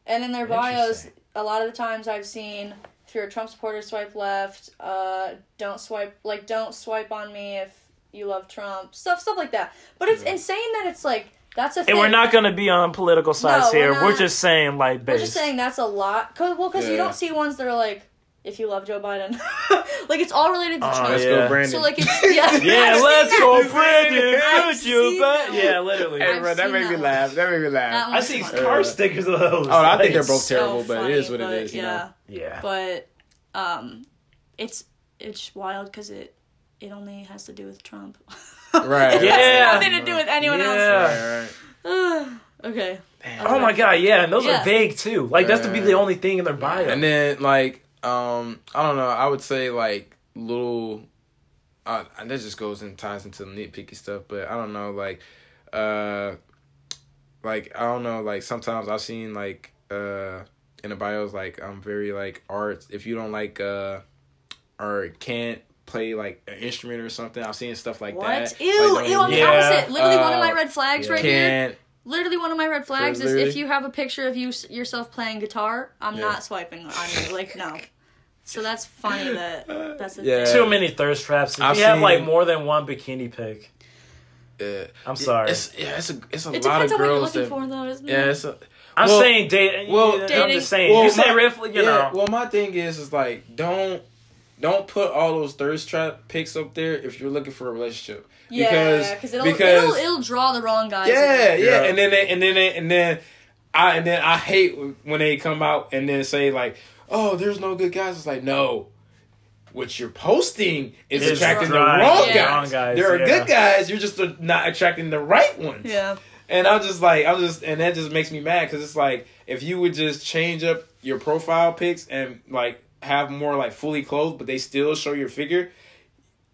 And in their bios, a lot of the times I've seen if you're a Trump supporter, swipe left. Uh, don't swipe like don't swipe on me if you love Trump. Stuff stuff like that. But it's insane that it's like that's a thing. And we're not gonna be on political sides we're here. We're just saying like We're just saying that's a lot. Cause, well, because you don't see ones that are like if you love Joe Biden, [laughs] like it's all related to Oh, Trump. Let's Yeah. go, Brandon. So like it's [laughs] yeah. yeah, [laughs] I've let's go, that. Brandon. I've Good, you seen bet. Yeah, literally. Hey, bro, that seen made me one. laugh. That made me laugh. I see funny. car Uh, stickers of those. Oh, I think they're both So terrible, but it is what it is. but You yeah. know? Yeah. but um it's it's wild because it it only has to do with trump Right. it Yeah. has nothing to do with anyone Yeah. else Right, right. [sighs] okay Oh my god, yeah, and those Yeah. are vague too. Like that's to be the only thing in their bio. And then like um I don't know, I would say like little uh and that just goes and ties into the nitpicky stuff, but I don't know, like uh like I don't know, like sometimes I've seen like uh in the bios like I'm very like arts if you don't like uh or can't play like an instrument or something, I've seen stuff like what that. ew Like, ew i'm the opposite literally one of my Uh, red flags yeah. right here literally one of my red flags is if you have a picture of you yourself playing guitar i'm Yeah. not swiping on you like no so that's funny that that's a Yeah. thing. Too many thirst traps. If I've you have seen- like more than one bikini pic, uh, I'm sorry. It's yeah, it's a it's a it lot depends of on what you're girls looking that for though isn't yeah, it it's a, I'm well- saying date. well, Well, I'm dating- just saying. Well, you say my- riff, you yeah, know. Well, my thing is, is like don't don't put all those thirst trap pics up there if you're looking for a relationship. yeah because because it'll, because it'll it'll draw the wrong guys yeah, in. yeah, Yeah. and then they, and then they, and then I and then I hate when they come out and then say like, oh, there's no good guys. It's like no. What you're posting is It's attracting the wrong, Yeah. guys. Wrong guys, There are yeah. good guys. You're just uh, not attracting the right ones. yeah And I'm just like, I'm just, and that just makes me mad because it's like, if you would just change up your profile pics and like have more like fully clothed, but they still show your figure,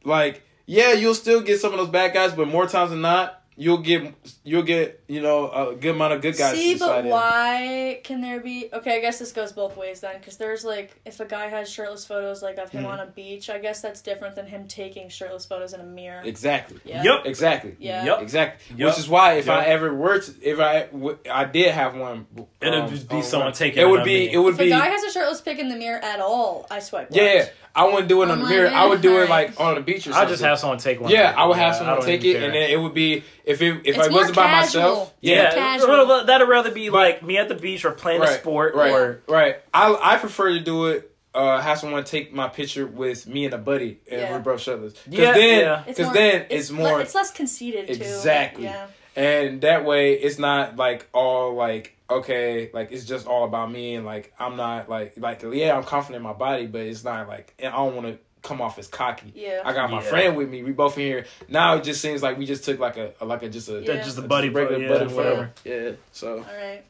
like, yeah, you'll still get some of those bad guys, but more times than not, you'll get, you'll get, you know, a good amount of good guys. See, to slide but in. why can there be? Okay, I guess this goes both ways then, because there's like, if a guy has shirtless photos like of him Mhm. on a beach, I guess that's different than him taking shirtless photos in a mirror. Exactly. Yeah. Yup. Exactly. Yeah. Yup. Exactly. Yup. Which is why if I ever were to, if I w- I did have one, It'd um, just be on someone one, taking It it would be. It would If a guy has a shirtless pic in the mirror at all, I swipe Yeah, yeah. Left. I wouldn't do it on I'm the mirror. I would do it like on the beach or I'll just have someone take one. Yeah, I would have someone take it, care. and then it would be if it if It's I wasn't by myself. It's Yeah, more casual. well, that'd rather be like me at the beach or playing a sport right, or right. I I prefer to do it. Uh, have someone take my picture with me and a buddy, and Yeah. we're both shirtless. Because Yeah, then, yeah. It's because more- then it's, le- more it's less conceited too. Exactly. Yeah. and that way it's not like all like okay, like it's just all about me and like I'm not like like yeah, I'm confident in my body, but it's not like and I don't want to come off as cocky. Yeah. I got my Yeah. friend with me. We both in here. Now it just seems like we just took like a, a like a just a Yeah. Just a buddy, regular yeah, buddy, whatever. whatever. Yeah. So All right.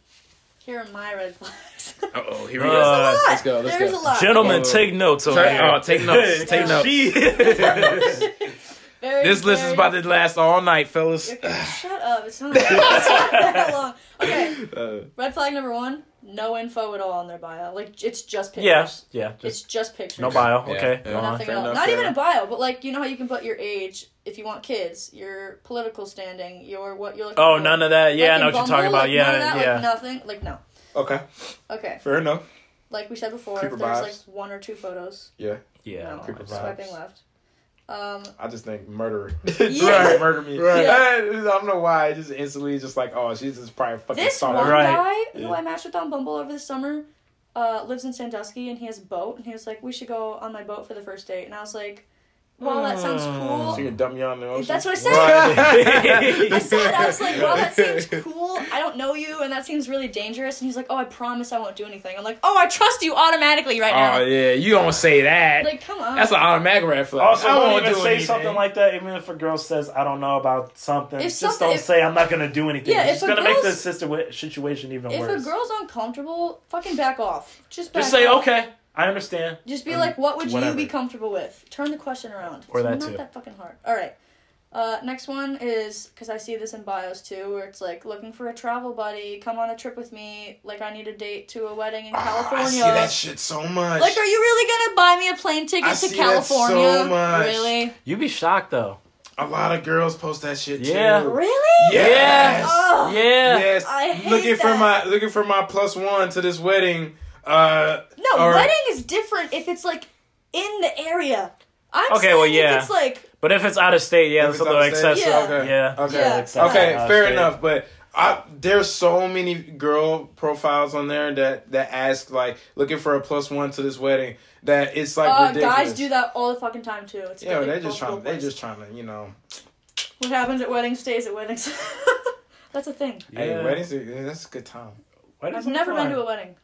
Here are my red flags. [laughs] uh oh, here we go. Uh, Let's go. Let's There's go. a lot. Gentlemen, Okay. take notes over Take- here. oh, take notes, [laughs] take notes. [laughs] She- Very, This list is about to last all night, fellas. [sighs] Shut up. It's not, it's not that long. Okay. Uh, Red flag number one: no info at all on their bio. Like it's just pictures. yeah, yeah. It's Just just pictures. no bio. Yeah, Okay, yeah. go. Nothing fair else. enough, Not fair even a bio, but like you know how you can put your age if you want kids, your political standing, your what you're looking Oh, for. none of that. Yeah, Like I know what you're talking about. like, Yeah, none of that, yeah. Like nothing. Like no. okay, Okay. fair enough. Like we said before, Creeper if there's vibes. like one or two photos, Yeah, yeah. no, creeper swiping left. Um, I just think murderer. [laughs] Yeah. right, murder me. Right. I don't know why. I just instantly just like, oh, she's just probably fucking this solid. one Right. guy who I matched with on Bumble over the summer uh, lives in Sandusky and he has a boat and he was like, we should go on my boat for the first date. And I was like, well, that sounds Hmm. cool. So you can dump me on the ocean. That's what I said. Right. [laughs] I said, I was like, well, that seems [laughs] cool. I don't know you, and that seems really dangerous. And he's like, oh, I promise I won't do anything. I'm like, oh, I trust you automatically right now. Oh yeah, you don't say that. Like, come on. That's an automatic red flag. Also, I don't won't even do say anything. something like that. Even if a girl says, "I don't know about something," If just something- don't if- say, "I'm not gonna do anything." Yeah, it's if a gonna make the girl's- situation even if worse. a girl's uncomfortable, fucking back off. Just back just say, off. "Okay, I understand." Just be Um, like, what would whatever. you be comfortable with? Turn the question around. Or it's that not too. that fucking hard. All right. Uh, next one is because I see this in bios too, where it's like looking for a travel buddy, come on a trip with me. Like I need a date to a wedding in Ah, California. I see that shit so much. Like, are you really gonna buy me a plane ticket I to see that California? so much. Really? You'd be shocked though. a lot of girls post that shit Yeah. too. Really? Yes. Oh, Yeah. Yes. I hate looking for my looking for my plus one to this wedding. Uh, No, or- wedding is different if it's like in the area. I'm Okay, well, yeah. if it's like But if it's out of state, yeah, If it's it's a little out of state, excessive. Yeah. Okay. Yeah. Okay. Yeah. excessive Okay, fair state. enough. But I, there's so many girl profiles on there that that ask like looking for a plus one to this wedding that it's like uh, ridiculous. guys do that all the fucking time too. It's Yeah, they're just trying. They're just trying to, you know. What happens at weddings stays at weddings. [laughs] That's a thing. Hey, weddings. That's a good time. Weddings I've never fun. been to a wedding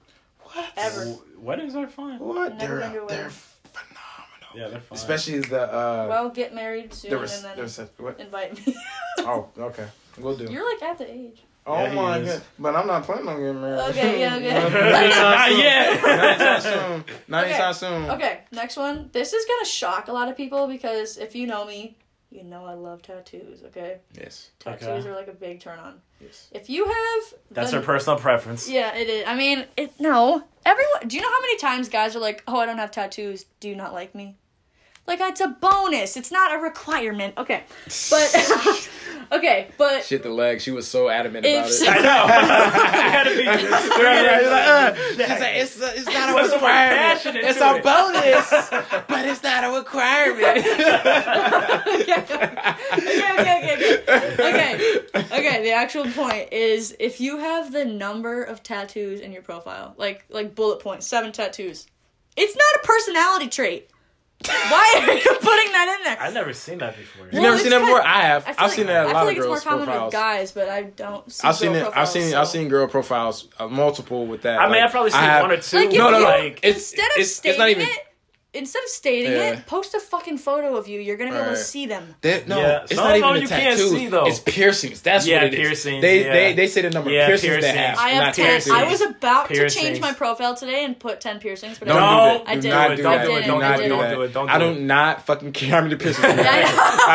What? ever. W- Weddings are fun. What? Never They're been they're phenomenal. Yeah, they're fun. Especially the uh. Well, get married soon there was and then there was a, what? invite me. [laughs] Oh, okay. We'll do. You're like at the age. oh Yeah, my god! But I'm not planning on getting married. Okay, yeah, okay. [laughs] Not [laughs] anytime Not yet. Not anytime soon. Not Okay. anytime soon. Okay, next one. This is gonna shock a lot of people because if you know me, you know I love tattoos. Okay, Yes. tattoos Okay. are like a big turn on. Yes. If you have That's the- her personal preference. Yeah, it is. I mean, it no. Everyone. Do you know how many times guys are like, "Oh, I don't have tattoos. Do you not like me?" Like it's a bonus. It's not a requirement. Okay, but [laughs] okay, but Shit the leg. She was so adamant If about so- it. I know. I [laughs] [laughs] had to be. Right, right. Like, uh, she's like, it's, it's not a Put requirement. passion It's a it. bonus, but it's not a requirement. okay, okay, okay, okay, okay, okay. The actual point is, if you have the number of tattoos in your profile, like like bullet points, seven tattoos, it's not a personality trait. Why are you [laughs] putting that in there? I've never seen that before. You Well, never seen that kinda- before? I have. I I've like, seen that a I lot feel like of girls' it's more common with profiles. guys, but I don't. See I've seen girl it. I've profiles, seen. so- I've seen girl profiles, uh, multiple with that. I mean, I've probably seen have- one or two. Like, No, no, no. Like, It's- instead of it's- it's not even- it, instead of stating Yeah. it, post a fucking photo of you. You're gonna be able to Right. see them. They, no, Yeah, it's some not of even them the you can't tattoos. see, though. It's piercings. That's Yeah, what it is. piercings, They yeah. they they say the number Yeah, of piercings, they have. I have not ten. tattoos. I was about to change my profile today and put ten piercings, but Don't I No, do that. I did. not do Don't do it. Do Don't not do it. do Don't do it. Don't I do do not fucking care how many piercings [laughs] I Yeah, I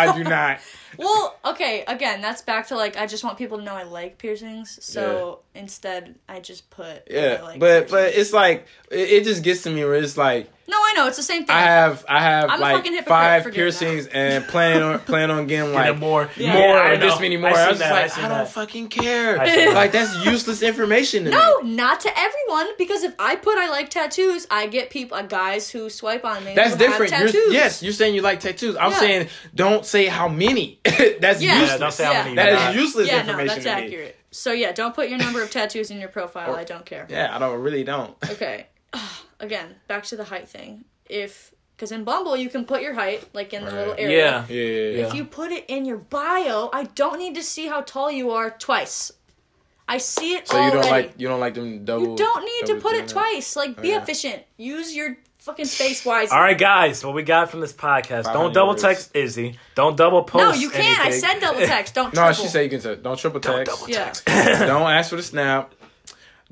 have. I do not. Well, okay. Again, that's back to like I just want people to know I like piercings. So instead, I just put Yeah, like but but it's like it, it just gets to me where it's like no, I know it's the same thing. I have I have I'm like five for doing piercings and plan on plan on getting Like like more, Yeah. more I or this many more. I I, was just that, I like, seen I, don't that. fucking care. That. like that's useless information to [laughs] no, me. not to everyone because if I put I like tattoos, I get people uh, guys who swipe on me. That's different. Have You're, yes, you're saying you like tattoos. I'm Yeah. saying don't say how many. [laughs] that's Yeah. useless. Yeah, don't say how many. That you useless yeah, no, information that's accurate. So yeah, don't put your number of tattoos in your profile. I don't care. Yeah, I don't really don't. [laughs] Okay. [sighs] Again, back to the height thing. If because in Bumble you can put your height like in the Right. little area. Yeah. Yeah, yeah, yeah. If you put it in your bio, I don't need to see how tall you are twice. I see it So you don't like you don't like them double. You don't need to put it twice. Like, be Okay. efficient. Use your fucking space wise. All right, guys. What we got from this podcast? Don't double words. text Izzy. Don't double post. no, you can't. I anything. said double text. Don't No, triple. she said you can say don't triple text. yeah. [laughs] don't [laughs] ask for the snap.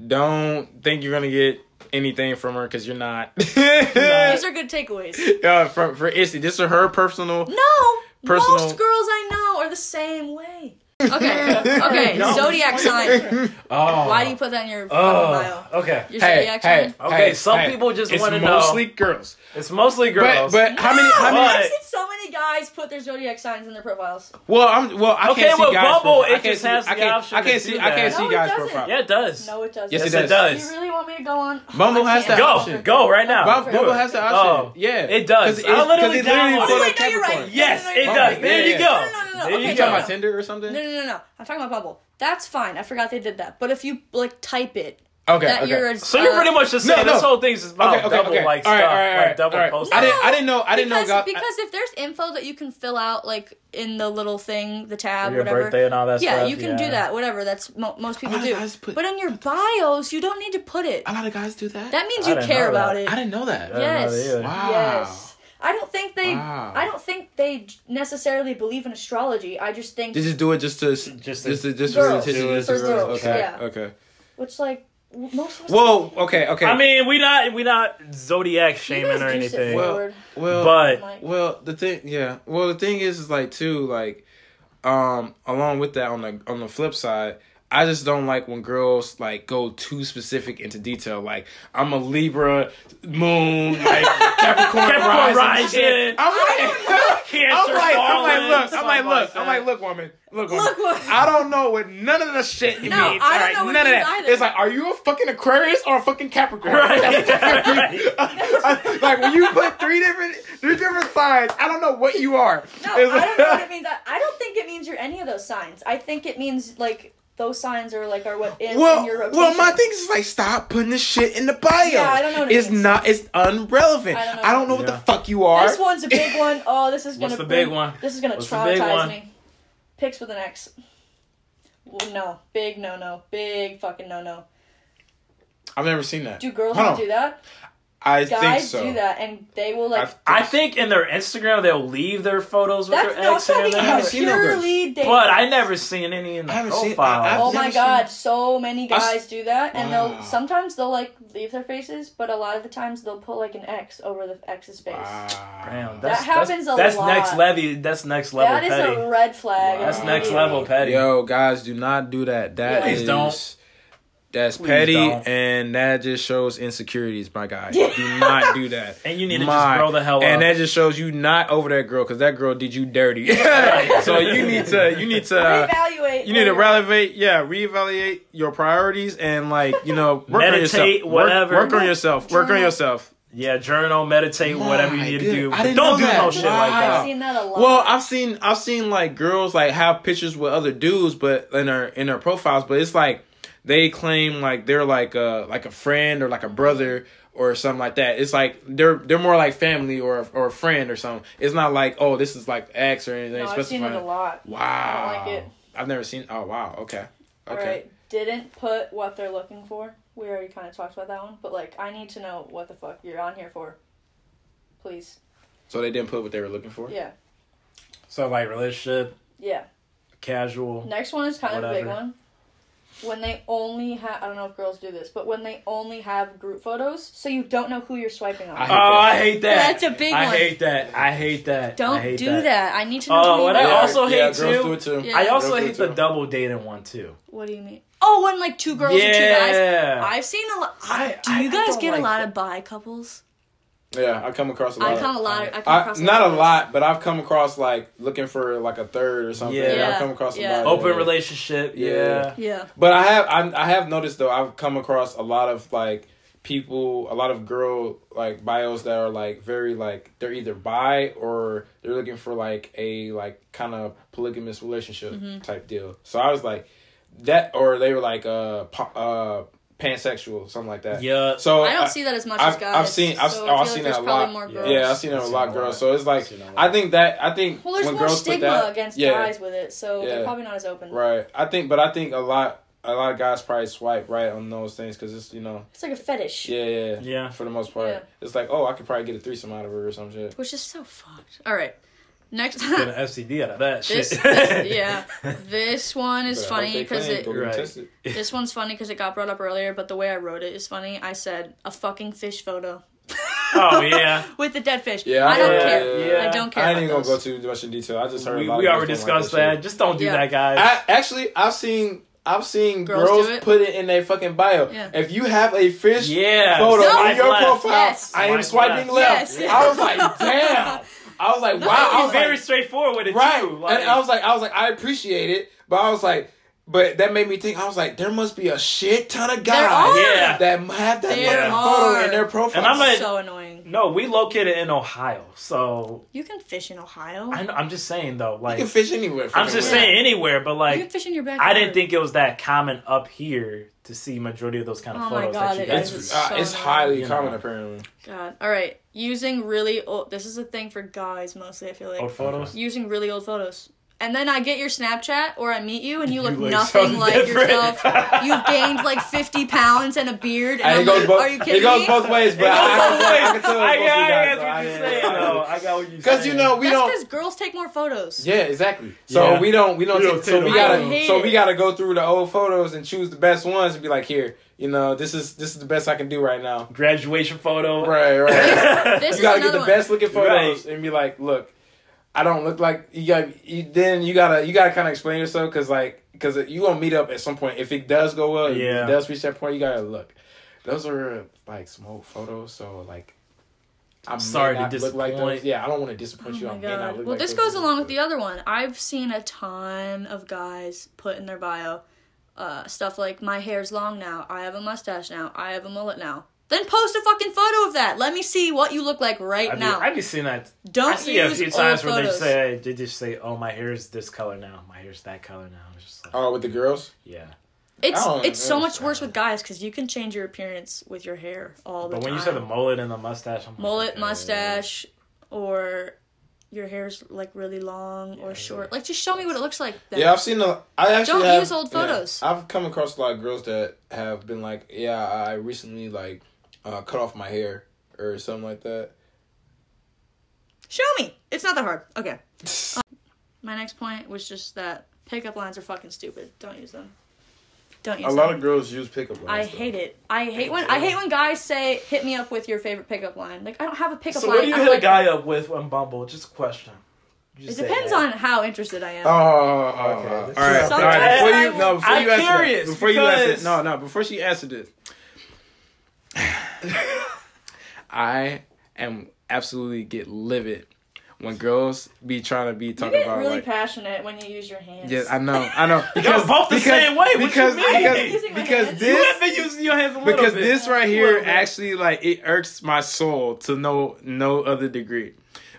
Don't think you're gonna get anything from her because you're not. [laughs] These are good takeaways. Yeah, for for Izzy, this is her personal. No, Personal- most girls I know are the same way. Okay, [laughs] okay. No. Zodiac sign. Oh. Why do you put that in your Oh. bio? Okay. Your Hey, zodiac hey, sign. Okay, hey, some hey. people just wanna know- mostly girls. It's mostly girls. But but how many how many? I've seen so many guys put their zodiac signs in their profiles. Well, I'm well. I Okay, can't see well, guys. Bumble, profile. I it can't just see- has I the can't- option I can't to see. do I can't that. see it guys' doesn't. profile. yeah, it does. No, it doesn't. Yes, Yes, it it does. does. You really want me to go on? Bumble I has can't. that Go, option. go right now. Bumble, Do Bumble it. has the option. Oh, yeah, it does. 'Cause I it's- literally 'cause it literally downloaded put Oh, a wait, no, you're right. Yes, No, no, it no, does. no, There you yeah. go. No, no, no, no, There okay, you You go. talking about Tinder or something? No, no, no, no. I'm talking about Bumble. That's fine. I forgot they did that. But if you like type it, Okay, that okay. you're a, So you're uh, pretty much just No, saying no. this whole thing is about Okay, okay, double okay. like All right, stuff, all right, all like right, double all right. post. I didn't- I didn't know- I didn't know because, I- if there's info that you can fill out like in the little thing, the tab, Your whatever. birthday and all that yeah, stuff, you can yeah. do that. Whatever. That's mo- most people do. put- But in your bios, you don't need to put it. A lot of guys do that. That means I you care about that. it. I didn't know that. I know Yes. that. Wow. Yes. I don't think they. Wow. I don't think they necessarily believe in astrology. I just think They just do it just to Just just to- just to, just Girls. for the Do it attention. for girls, Okay, yeah. okay. which like w- most of us. Whoa. Okay. Okay. I mean, we not we not zodiac You shaming or anything. Well- well, but Well, the thing, yeah. Well, the thing is, is like too, like, um, along with that, on the on the flip side, I just don't like when girls like go too specific into detail. Like, I'm a Libra, Moon, like [laughs] Capricorn, Capricorn rising. rising. I'm like, [laughs] I'm like, I'm like, look, I'm like, look. I'm like, look, woman, look, woman. Look, woman. I don't know what none of the shit No, mean. I don't alright? know what none it of that. either. It's like, are you a fucking Aquarius or a fucking Capricorn? Right. [laughs] like when you put three different three different signs, I don't know what you are. No, It's I don't know what it means. I, I don't think it means you're any of those signs. I think it means like those signs are like are what is Well, in your rotation. well, my thing is like, stop putting this shit in the bio. Yeah, I don't know what it it's means. not. It's unrelevant. I don't know I don't what know it what the fuck you are. This one's a big [laughs] one. Oh, this is gonna. What's the bring- big one? This is gonna What's traumatize me. Pics with an X. Well, No, big no no, big fucking no no. I've never seen that. Do girls Hold not on. do that? I think Guys so. do that, and they will like. I've- I think in their Instagram they'll leave their photos with That's their no, I'm ex in talking I there. haven't about seen no purely dating. But I never seen any in the I haven't seen- profile. I- I've Oh my god, seen- so many I s- guys do that, and Wow. they'll sometimes they'll like leave their faces, but a lot of the times they'll put like an X over the X's face. Wow. Damn, That that's, happens that's, a that's lot. That's next level. That's next level That is petty. a red flag. Wow. that's next level petty. Yo, guys, do not do that. That Yeah. is don't. That's Please petty, don't. and that just shows insecurities, my guy. Do not do that. [laughs] And you need to My- just grow the hell And up. And that just shows you not over that girl, because that girl did you dirty. [laughs] so you need to, you need to, uh, Reevaluate. you need to where you're- reevaluate, yeah, reevaluate your priorities and like, you know, work on yourself. Meditate, Work- whatever. Work, on yourself. Work on yourself. yeah, journal, meditate, whatever you My need to do. I But didn't don't know do that. no shit like Wow. I've that. seen that a lot. Well, I've seen I've seen like girls like have pictures with other dudes, but in her in her profiles, but it's like they claim like they're like a like a friend or like a brother or something like that. It's like they're they're more like family or or a friend or something. It's not like oh this is like X or anything. no, I've seen it a lot. Wow, I don't like it. I've never seen. Oh wow, okay, All okay. right, didn't put what they're looking for. We already kind of talked about that one, but like, I need to know what the fuck you're on here for. Please. So they didn't put what they were looking for. Yeah. So like relationship, Yeah. casual. Next one is kind of a big one. When they only have, I don't know if girls do this, but when they only have group photos, so you don't know who you're swiping on. I Oh, that. I hate that. That's a big I one. hate that. I hate that. Don't hate do that. I need to know. Oh, who what you I are. also hate yeah, too- girls do it too. Yeah. I also Girls do hate the double dating one too. What do you mean? Oh, when like two girls and two guys. Yeah. I've seen a lot. I- do you I guys don't get like a lot that. of bi couples? Yeah, I come across a lot. I of- a lot. I come I, across not a of lot, but I've come across like looking for like a third or something. Yeah. I've come across Yeah. a lot. Open yeah. relationship. Yeah. Yeah. Yeah. But I have I, I have noticed though I've come across a lot of like people a lot of girl like bios that are like very like they're either bi or they're looking for like a like kind of polygamous relationship Mm-hmm. type deal. So I was like that or they were like uh po- uh pansexual, something like that. Yeah. So I don't see that as much I've, as guys. I've seen I've, so oh, I I've feel seen like that a lot. more Yeah. girls. Yeah, I've seen it a I've lot, seen a girls. So it's like I've seen a lot. I think that I think Well, there's when more girls stigma put that, against yeah, guys with it, so Yeah. they're probably not as open. right. I think, but I think a lot a lot of guys probably swipe right on those things because it's you know It's like a fetish, yeah yeah Yeah. for the most part Yeah. it's like oh I could probably get a threesome out of her or some shit. which is so fucked. All right, next. Get [laughs] an STD out of that this, shit. this- yeah, [laughs] this one is But funny because it. Right. This [laughs] one's funny because it got brought up earlier, but the way I wrote it is funny. I said a fucking fish photo oh yeah. with the dead fish. Yeah, I don't yeah, care. yeah. I don't care. I ain't about even gonna those. go too much in detail. I just heard We, a we already girls don't like discussed that. that. Just don't do Yeah. that, guys. I actually I've seen I've seen Girls girls, it? put it in their fucking bio. Yeah. If you have a fish yeah. photo No. on your left. profile, Yes. I am Swipe swiping left. left. Yes. I was like, damn. I was like, No, wow. I was very like, straightforward with it right. too. Like, and I was like, I was like, I appreciate it, but I was like, but that made me think. I was like, there must be a shit ton of guys. Yeah. that have that There fucking photo in their profile. And I'm like- so annoying. No, we located in Ohio, so You can fish in Ohio. I know, I'm just saying though. like you Like, can fish anywhere. I'm just fucking saying anywhere, but like you can fish in your backyard. I didn't think it was that common up here to see majority of those kind of Oh my photos God, that you guys. is. It's so uh, it's highly You know. common apparently. God. All right. Using really old. This is a thing for guys mostly. I feel like Old photos. using really old photos. And then I get your Snapchat or I meet you and you, You look look nothing so like different. yourself. [laughs] You've gained like 50 pounds and a beard. And And it goes both. are you It kidding goes me? both ways, but It goes I, I, both can- I ways. can tell I, it's both yeah, I guys, what I you're saying. though. I got what you're saying. Because you know we That's don't. because girls take more photos. Yeah, exactly. So Yeah. we don't we don't, We take, don't so we gotta I hate so it. we gotta go through the old photos and choose the best ones and be like, here, you know, this is this is the best I can do right now. graduation photo. Right, right. [laughs] [laughs] This you gotta get the one. best looking photos Right. and be like, look, I don't look like you got. You, then you gotta you gotta kind of explain yourself because like because you gonna meet up at some point. If it does go well, Yeah. if it does reach that point, you gotta look. Those are like smoke photos, so like. I'm Sorry to look like disappoint. those. Yeah, I don't want to disappoint Oh you. I my may not god. look Well, like this goes along with the other one. I've seen a ton of guys put in their bio uh, stuff like, my hair's long now, I have a mustache now, I have a mullet now. Then post a fucking photo of that. Let me see what you look like right I be, now. I be seeing that. Don't you I see a use few old times where they say they just say, "Oh, my hair is this color now. My hair's that color now." It's just like, Oh, with the girls. yeah. It's oh, it's so much understand. worse with guys because you can change your appearance with your hair all the time. But time. when you said the mullet and the mustache, I'm like, mullet, okay. mustache, or your hair's like really long or short, like just show me what it looks like. Then. Yeah, I've seen a. I actually Don't have, use old yeah, photos. I've come across a lot of girls that have been like, "Yeah, I recently like uh, cut off my hair or something like that." Show me. It's not that hard. Okay. Um, [laughs] my next point was just that pickup lines are fucking stupid. Don't use them. Don't use A them. lot of girls use pickup I lines. though. hate it. I hate when I hate when guys say, "Hit me up with your favorite pickup line." Like I don't have a pickup So line. what do you I'm hit a guy up with on Bumble? Just a question. You It depends that. on how interested I am. Oh, oh, oh, Okay, oh. this all right, all right. Before you, no, before I'm you answer curious, that, before you answer, no, no, before she answered this, [sighs] I am absolutely get livid when girls be trying to be talking about. you talking get about really like. passionate when you use your hands. Yeah, I know, I know. [laughs] Because both the because, same way. What you Because mean? because because hands. You this have been using your hands a little because bit. this right here actually like it irks my soul to no no other degree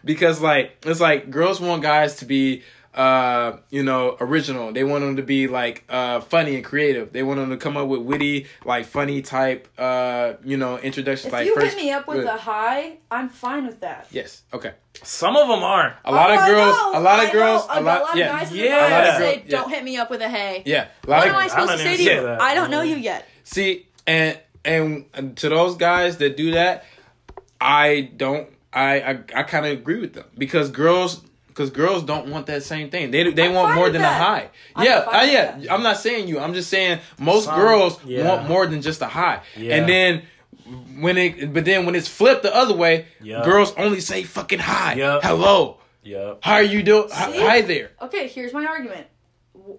because like it's like girls want guys to be uh you know original they want them to be like uh funny and creative they want them to come up with witty like funny type uh you know introduction If like you first hit me up with a hi, I'm fine with that. yes okay Some of them aren't. a lot Oh, of girls a lot of girls know. a lot, of yeah guys in Yeah. A lot of say, girl- yeah. "Don't hit me up with a hey." yeah a lot What of am I supposed don't to say to you? that. I don't know you yet. See, and and to those guys that do that, I don't. I I, I kind of agree with them because girls. Because girls don't want that same thing. They they I'm want more than that. a high. I'm yeah, fine uh, yeah. that. I'm not saying you. I'm just saying most Some- girls yeah. want more than just a high. Yeah. And then when it, but then when it's flipped the other way, Yeah. girls only say fucking hi, Yeah. hello, Yep. how are you doing? Hi, hi there. Okay, here's my argument.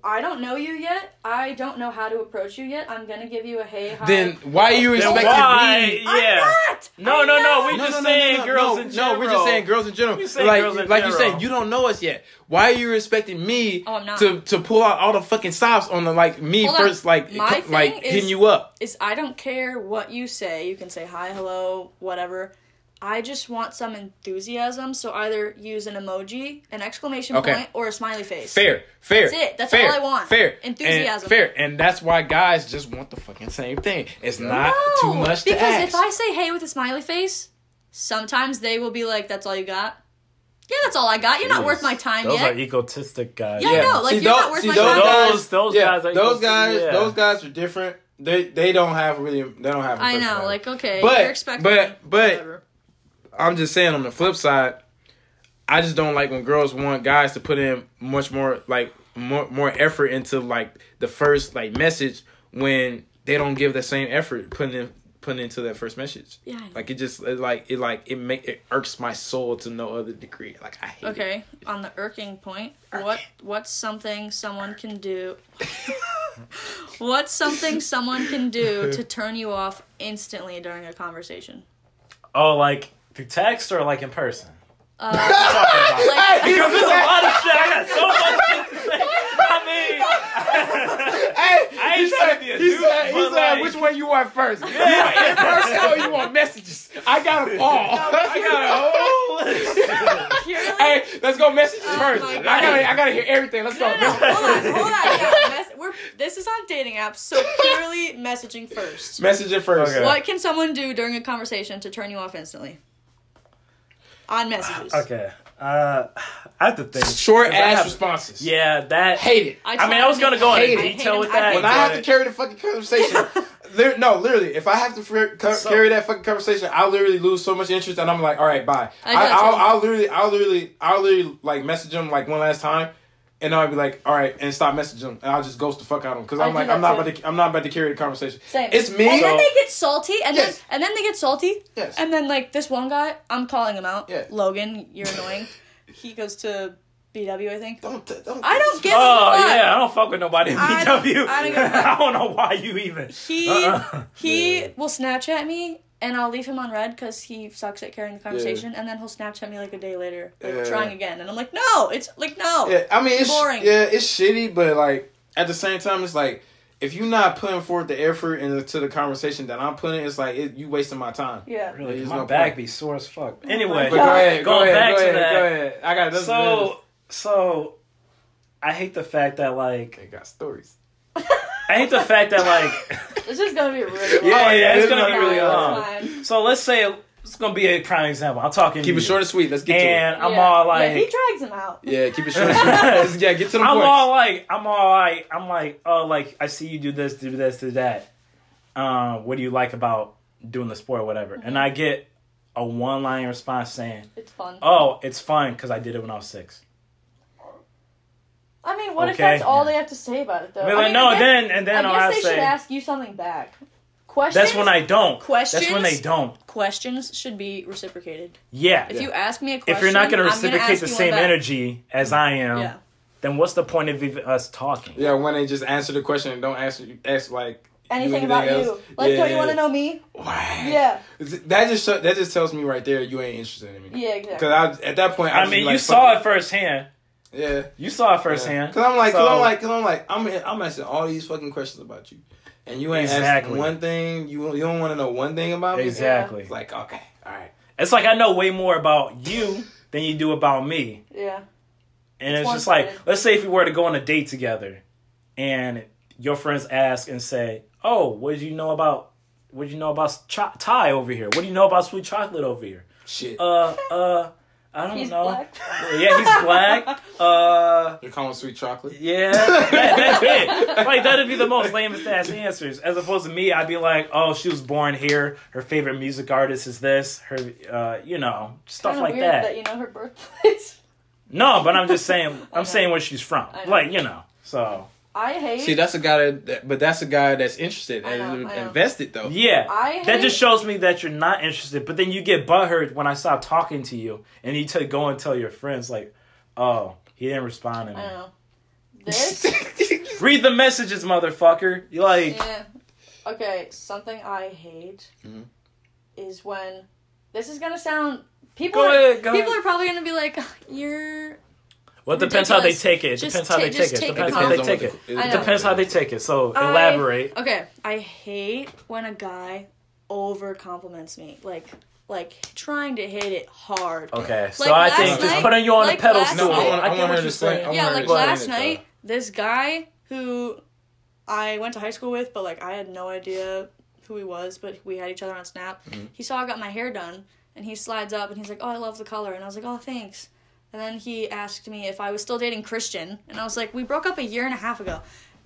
I don't know you yet. I don't know how to approach you yet. I'm gonna give you a hey, hi. Then why are you Then expecting why? me? I'm not. No, I'm no, no, not. we just saying girls in general. No, we're just saying girls in general. You saying like, girls in like you general. said, you don't know us yet. Why are you expecting me Oh, to to pull out all the fucking stops on the like me Hold on. first, like My co- thing like is- hitting you up? Is I don't care what you say. You can say hi, hello, whatever. I just want some enthusiasm. So either use an emoji, an exclamation Okay. point, or a smiley face. Fair, fair. That's it. That's fair, all I want. Fair, Enthusiasm. and fair, and that's why guys just want the fucking same thing. It's not too much to ask. because ask. if I say hey with a smiley face, sometimes they will be like, "That's all you got." Yeah, that's all I got. You're not Jeez. worth my time Those yet. are egotistic guys. Yeah, I know. Like, See, you're not those- worth see, my those time. guys- Those- those yeah, guys are those guys, yeah. those guys are different. They they don't have really they don't have. a I know. personality. Like, okay, But- you're expecting. but- but- whatever. I'm just saying on the flip side, I just don't like when girls want guys to put in much more like more more effort into like the first like message when they don't give the same effort putting in putting into that first message. Yeah. Like it just it like it like it make it irks my soul to no other degree. Like I hate it. Okay, on the irking point, what what's something someone can do? [laughs] what's something someone can do to turn you off instantly during a conversation? Oh, like through text or like in person? Uh, Like, like, because there's a lot of shit. I got so much shit to say. I mean, [laughs] Hey, I ain't he trying said, to be a he dude, said, he said like- which one you want first? You want in person or you want messages? I got them all. [laughs] I got a whole list. [laughs] Hey, let's go messages Oh first. I gotta, I gotta hear everything. Let's go. no, no, no, hold on, hold on. Yeah, mess, we're, this is on dating apps, so purely messaging first. Messaging first. Okay. What can someone do during a conversation to turn you off instantly? On messages. Okay. Uh, I have to think. Short ass have- responses. Yeah, that. Hate it. I mean, I was gonna go Hate into it. detail with that. him. When I have to carry the fucking conversation, [laughs] li- no, literally, if I have to fr- co- So- carry that fucking conversation, I literally lose so much interest, and I'm like, all right, bye. I I, I'll. I'll literally, I'll literally, I'll literally like message them like one last time, and I'll be like, all right, and stop messaging them, and I'll just ghost the fuck out of them because I I'm do like, I'm not too. about to, I'm not about to carry the conversation. Same. It's me. And then they get salty, and Yes. then and then they get salty, Yes. and then like this one guy, I'm calling him out. Yeah. Logan, you're annoying. [laughs] he goes to BW, I think. don't, t- don't. I don't give Oh a fuck. yeah, I don't fuck with nobody in I BW. don't- I don't give a [laughs] fuck. I don't know why you even. He Uh-uh. he will Snapchat me, and I'll leave him on read because he sucks at carrying the conversation, and then he'll Snapchat me like a day later, like Yeah. trying again, and I'm like, no, it's like no. Yeah, I mean, it's Boring. Yeah, it's shitty, but like at the same time, it's like if you're not putting forth the effort into the conversation that I'm putting, it's like it, you wasting my time. Yeah. Really, There's my no back point. be sore as fuck. Oh anyway, But go ahead, go Going ahead, back go to ahead, that. go ahead. I got this. so so, I hate the fact that like they got stories. [laughs] I hate the fact that like [laughs] This is gonna be really long. yeah, yeah, it's it's gonna be fine, really it's long. So let's say it's gonna be a prime example. I'm talking. Keep it short and sweet. Let's get And to it. And I'm Yeah. all yeah, like, he drags him out. Yeah, keep it short and sweet. [laughs] Yeah, get to the I'm point. all like, I'm all like, I'm like, oh, like I see you do this, do this, do that. Um, what do you like about doing the sport, or whatever? And I get a one line response saying, It's fun. "Oh, it's fun because I did it when I was six. I mean, what if Okay. that's all they have to say about it, though? I mean, I like, mean, no, I guess, then and then I I'll guess they say should ask you something back. Questions. that's when I don't. That's when Questions? they don't. questions should be reciprocated. Yeah. If you ask me a question, if you're not going to I'm gonna reciprocate ask the you one same back. energy as I am, Yeah. then what's the point of even us talking? Yeah, when they just answer the question and don't answer, ask like Anything you about else. you? Like, yeah, don't you want to know me? Why? Yeah. That just show, that just tells me right there you ain't interested in me. Yeah, exactly. Because at that point I, I mean, you like, saw it firsthand. Yeah. You saw it firsthand. Cause I'm like, cause I'm like, cause I'm like, I'm I'm asking all these fucking questions about you, and you ain't Exactly. asking one thing. You you don't want to know one thing about me. Exactly. It's like okay, all right. It's like I know way more about you than you do about me. yeah. And It's it's, just like, let's say if we were to go on a date together and your friends ask and say, Oh, what did you know about what did you know about cho- Ty over here? What do you know about sweet chocolate over here? Shit. Uh uh I don't He's know. black. [laughs] Yeah, he's black. Uh You're calling sweet chocolate. yeah, that, that's it. [laughs] Like that'd be the most lamest ass answers. As opposed to me, I'd be like, "Oh, she was born here. Her favorite music artist is this. Her, uh, you know, stuff Kinda like weird that." that. you know her birthplace. No, but I'm just saying. [laughs] I I'm saying where she's from. Like you know. So I hate. See, that's a guy that, but that's a guy that's interested I know, and I know. invested though. yeah, I hate. that just shows me that you're not interested. But then you get butthurt when I stop talking to you, and you t- go and tell your friends like, "Oh, he didn't respond to I me." know. [laughs] This. Read the messages, motherfucker. You like, yeah. Okay. Something I hate Mhm. is when this is gonna sound. People Go are, ahead, go people ahead. are probably gonna be like, "You're well, it depends how they take it. It depends how they take it. It depends how they take it. It depends how they take it. So I- elaborate. Okay, I hate when a guy over compliments me. Like like trying to hit it hard. Okay, so I last think just putting you on like a pedestal. last No, I wanna- I I wanna get hear what the you're same- saying. Yeah, like last night, though. this guy who I went to high school with, but like I had no idea who he was, but we had each other on Snap. Mm-hmm. He saw I got my hair done, and he slides up and he's like, "Oh, I love the color," and I was like, "Oh, thanks." And then he asked me if I was still dating Christian, and I was like, "We broke up a year and a half ago,"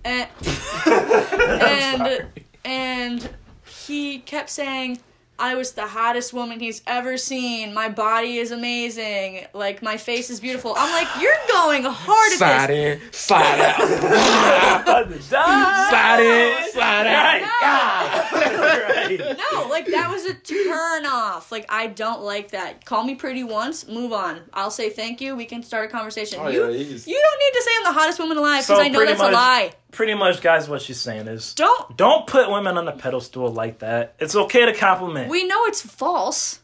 and [laughs] and and he kept saying. I was the hottest woman he's ever seen. My body is amazing. Like my face is beautiful. I'm like, you're going hard at Slide this. in, slide out. Slide in, slide out. Right. No, like that was a turn off. Like I don't like that. Call me pretty once, move on. I'll say thank you. We can start a conversation. Oh, you, yeah, you don't need to say I'm the hottest woman alive because So I know that's much- a lie. Pretty much, guys, what she's saying is Don't. don't put women on a pedestal like that. It's okay to compliment. We know it's false.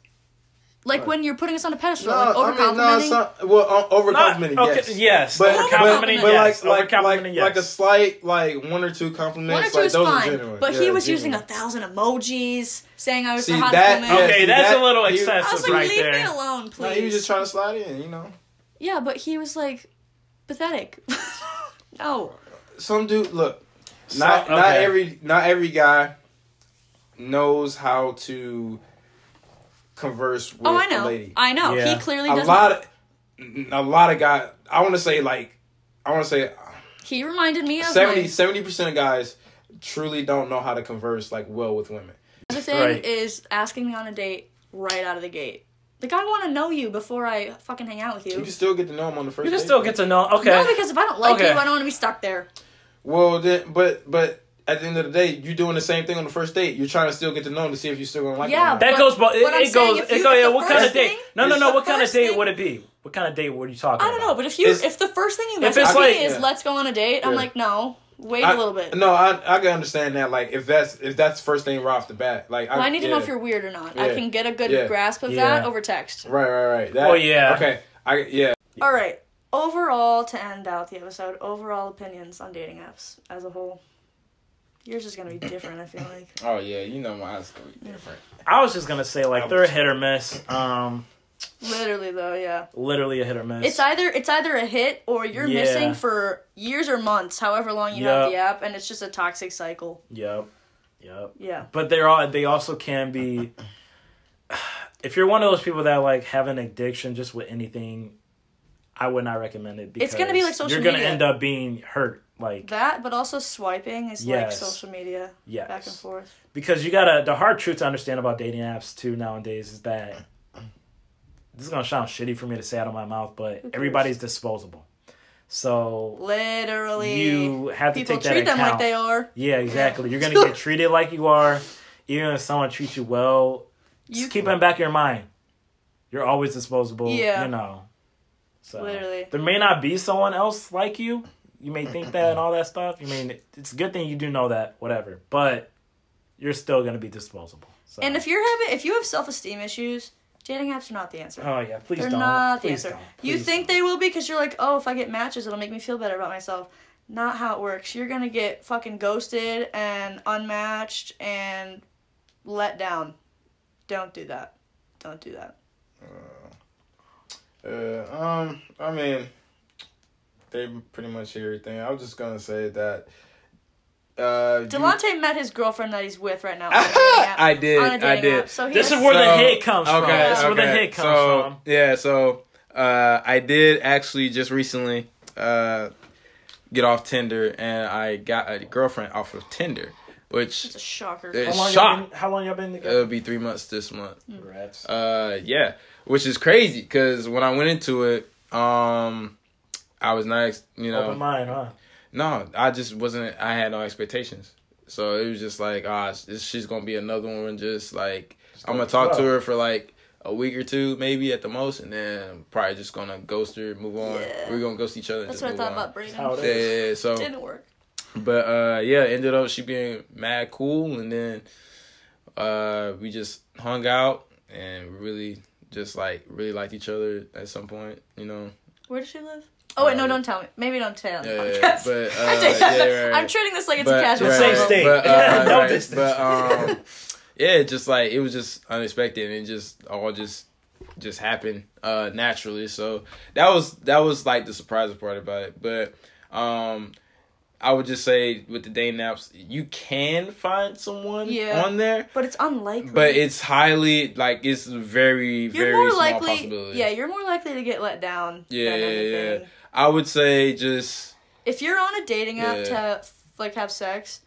Like when you're putting us on a pedestal, No, like over I mean, no, it's not, well, uh, over Not- complimenting, okay, yes. yes. But, Over but, complimenting, but yes. like, like, Over complimenting, like, like a slight, like one or two compliments, One or two like is those are fine, genuine. but Yeah, he was using a thousand emojis, saying I was See, the hottest that- woman. yeah, okay, see, that's that- a little he- excessive I was like, right leave there. me alone, please. No, he was just trying to slide in, you know. Yeah, but he was like pathetic. [laughs] no. Some dude, look, So- not not every not every guy knows how to converse oh, with Oh, I a know. lady. I know. Yeah. He clearly a does. lot of a lot of guys. I want to say like I want to say he reminded me of 70 my percent of guys truly don't know how to converse like well with women. other thing Right. is asking me on a date right out of the gate. Like I want to know you before I fucking hang out with you. You can still get to know him on the first. You can date, still though. get to know. Okay. No, because if I don't like Okay. you, I don't want to be stuck there. Well, then, but but at the end of the day, you're doing the same thing on the first date. You're trying to still get to know them to see if you're still gonna like Yeah, them. or That. But- goes, but it, it goes. It goes. Yeah, what kind of first date? thing- No, no, no. What kind of first date thing- would it be? What kind of date were you talking I don't about? know, but if you It's- if the first thing you If message me like- is Yeah. let's go on a date, I'm like no, wait I- a little bit. No, I I can understand that. Like if that's if that's first thing right off the bat, like Well, I need to know if you're weird or not. I can get a good Yeah. grasp of Yeah. that over text. right, right, right. That, Oh, yeah. Okay, I yeah. All right. Overall, to end out the episode, overall opinions on dating apps as a whole. Yours is gonna be different. I feel like. Oh yeah, you know my eyes gonna be different. I was just gonna say like they're a hit or miss. Um, Literally though, yeah. literally a hit or miss. It's either it's either a hit or you're Yeah. missing for years or months, however long you Yep. have the app, and it's just a toxic cycle. Yep. Yep. Yeah. But they're all. They also can be. [sighs] If you're one of those people that like have an addiction just with anything, I would not recommend it. Because It's gonna be like social You're gonna media. end up being hurt. Like That, but also swiping is Yes. like social media yes. back and forth. because you gotta the hard truth to understand about dating apps too nowadays is that this is gonna sound shitty for me to say out of my mouth, but everybody's disposable. So Literally. you have to People take that treat into them like they are. Yeah, exactly. You're gonna [laughs] get treated like you are, even if someone treats you well. You Just keep in back of your mind. You're always disposable. Yeah. You know. So Literally. there may not be someone else like you. You may think that and all that stuff. You mean it's a good thing you do know that, whatever. But you're still gonna be disposable. So. And if you're having if you have self esteem issues, dating apps are not the answer. oh yeah, please They're don't. not the please answer. don't. You think don't. they will be because you're like, oh, if I get matches, it'll make me feel better about myself. Not how it works. You're gonna get fucking ghosted and unmatched and let down. Don't do that. Don't do that. Uh, um, I mean, they pretty much hear everything. I was just gonna say that. Uh, you- Delontaye met his girlfriend that he's with right now. On a dating [laughs] app. I did, On a dating I did. App. So This is where the So- hit comes from. Okay, This is where the hit comes so, from. Yeah, so uh, I did actually just recently uh, get off Tinder, and I got a girlfriend off of Tinder, which It's a shocker. Uh, How long, Shock. y'all been, how long y'all been together? it'll be three months this month. Congrats. Uh, yeah, which is crazy because when I went into it, um, I was not, ex- you know, Open mind, huh? no, I just wasn't. I had no expectations, so it was just like, ah, this, she's gonna be another one. Just like I'm gonna talk to her for like a week or two, maybe at the most, and then probably just gonna ghost her, move on. Yeah. We're gonna ghost each other. That's just what I move thought on. about Brayden. How it Yeah, yeah, yeah, so Didn't work. but uh yeah, ended up she being mad cool and then uh we just hung out and really just like really liked each other at some point, you know. Where does she live? Oh wait, no, Uh, don't tell me. Maybe don't tell me. Yeah, yeah, but, [laughs] uh, I'm, yeah, right, I'm treating this like it's But- a casual It's right, safe convo. state. But, uh, [laughs] No right, distance. But um yeah, just like it was just unexpected and it just all just just happened uh naturally. So that was that was like the surprising part about it. But um I would just say with the dating apps, you can find someone Yeah. on there, But it's unlikely. but it's highly like it's very you're very more small likely. possibility. Yeah, you're more likely to get let down. Yeah, yeah, yeah. I would say just If you're on a dating app Yeah. to like have sex,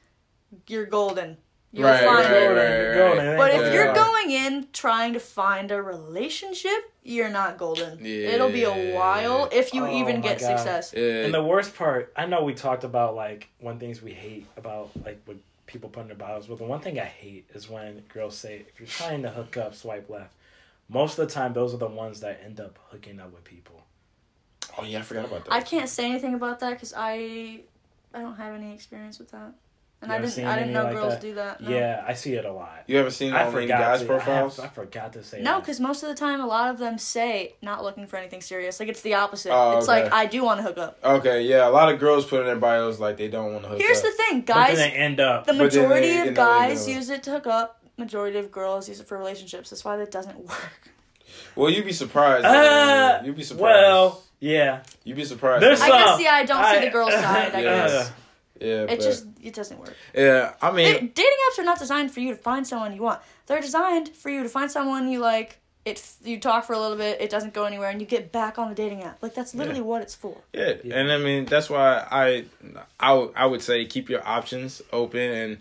you're golden. You'll Right, find right, it. right. Go on, But eh? if you're going in trying to find a relationship, you're not golden. Yeah. It'll be a while if you Oh even get God. success. yeah, And the worst part, I know we talked about like one things we hate about like what people put in their bios, but the one thing I hate is when girls say if you're trying to hook up, swipe left. Most of the time, those are the ones that end up hooking up with people. oh yeah, I forgot about that. I can't say anything about that because I, I don't have any experience with that, and You I didn't. seen I didn't know like girls that? do that. No. Yeah, I see it a lot. You haven't seen I all many forgot guys' to, profiles? I, have, I forgot to say No, because most of the time, a lot of them say not looking for anything serious. Like it's the opposite. Oh, it's okay. like I do want to hook up. Okay, yeah, a lot of girls put in their bios like they don't want to hook Here's up. Here's the thing, But guys. then they end up. The majority they of end up, you guys know- use it to hook up. Majority of girls use it for relationships. That's why that doesn't [laughs] work. well, you'd be surprised. Uh, you'd be surprised. well, yeah. you'd be surprised. There's I some- guess yeah, I don't see the girl [laughs] side. I Yeah. guess yeah, it but, just it doesn't work. yeah. I mean, It- dating apps are not designed for you to find someone you want. They're designed for you to find someone you like. It you talk for a little bit, it doesn't go anywhere, and you get back on the dating app. Like that's literally Yeah. what it's for. Yeah. Yeah. and I mean that's why I, I, would- I would say keep your options open and,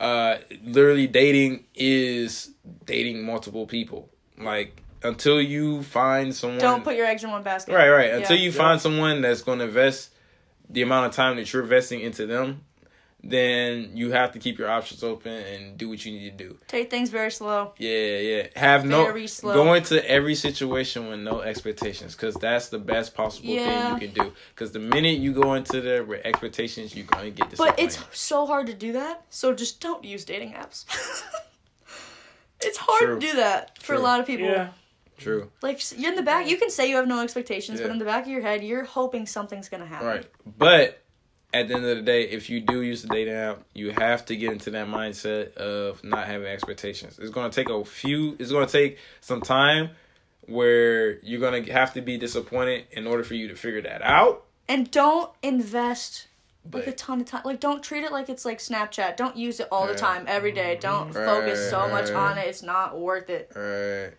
uh, literally dating is dating multiple people. Like until you find someone, Don't put your eggs in one basket. right, right. Until Yeah. you Yeah. find someone that's going to invest the amount of time that you're investing into them, then you have to keep your options open and do what you need to do. Take things very slow. Yeah, yeah. Have Very no slow. go into every situation with no expectations because that's the best possible Yeah. thing you can do. Because the minute you go into there with expectations, you're gonna get disappointed. But it's so hard to do that, so just don't use dating apps. [laughs] it's hard True. to do that for a lot of people. Yeah. true, Like you're in the back, you can say you have no expectations, but in the back of your head, you're hoping something's gonna happen. right? But at the end of the day, if you do use the dating app, you have to get into that mindset of not having expectations. It's gonna take a few. It's gonna take some time where you're gonna have to be disappointed in order for you to figure that out. And don't invest like a ton of time. Like don't treat it like it's like Snapchat. Don't use it all the time, every day. Don't Right, focus so much on it. It's not worth it. right,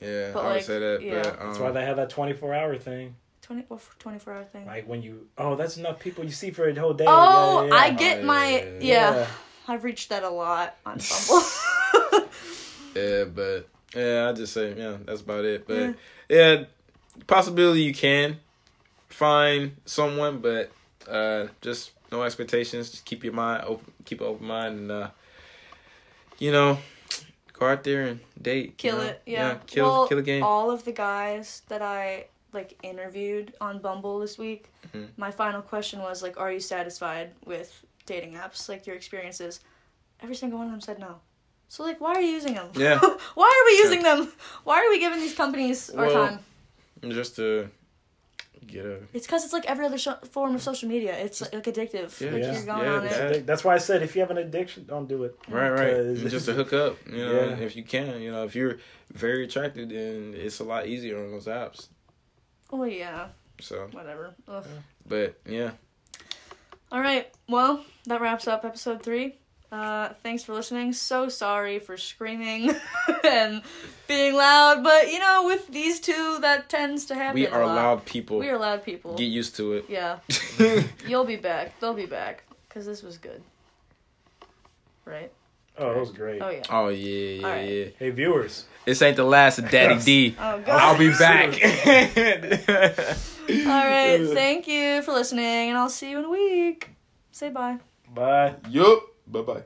yeah, But, I would like, say that. yeah. but, um, That's why they have that 24 hour thing. 20, well, 24 hour thing. Like when you, oh, that's enough people you see for a whole day. Oh, Yeah, yeah, I get Oh, my yeah, yeah, yeah. I've reached that a lot on [laughs] Bumble. [laughs] Yeah, but yeah, I just say yeah, that's about it. But yeah, possibility you can find someone, but uh, just no expectations. Just keep your mind open, keep an open mind, and uh, you know, go out there and date. you kill know? it. Yeah. kill well, kill a game. All of the guys that I like interviewed on Bumble this week, Mhm. my final question was like, "Are you satisfied with dating apps? Like your experiences?" Every single one of them said no. So like, why are you using them? Yeah. [laughs] why are we using them? Why are we giving these companies our Well, time? just to get a It's because it's like every other sho form of social media. It's like, addictive. Yeah, like yeah. you're going Yeah, on That's, it. yeah. the- that's why I said if you have an addiction, don't do it. right, right, Because- just to hook up. You know, [laughs] Yeah. if you can, you know, if you're very attracted, then it's a lot easier on those apps. Oh yeah, So, whatever. Ugh. but yeah. All right. Well, that wraps up episode three. Uh, thanks for listening. So sorry for screaming [laughs] and being loud, but you know, with these two, that tends to happen. We are loud people. We are loud people. Get used to it. Yeah, [laughs] you'll be back. They'll be back because this was good. Right? Oh, that was great. Oh yeah. oh yeah, yeah, All right. yeah. Hey, viewers. This ain't the last of Daddy Yes. D. Oh god. I'll be back. [laughs] All right. Thank you for listening, and I'll see you in a week. Say bye. Bye. yup. Bye bye.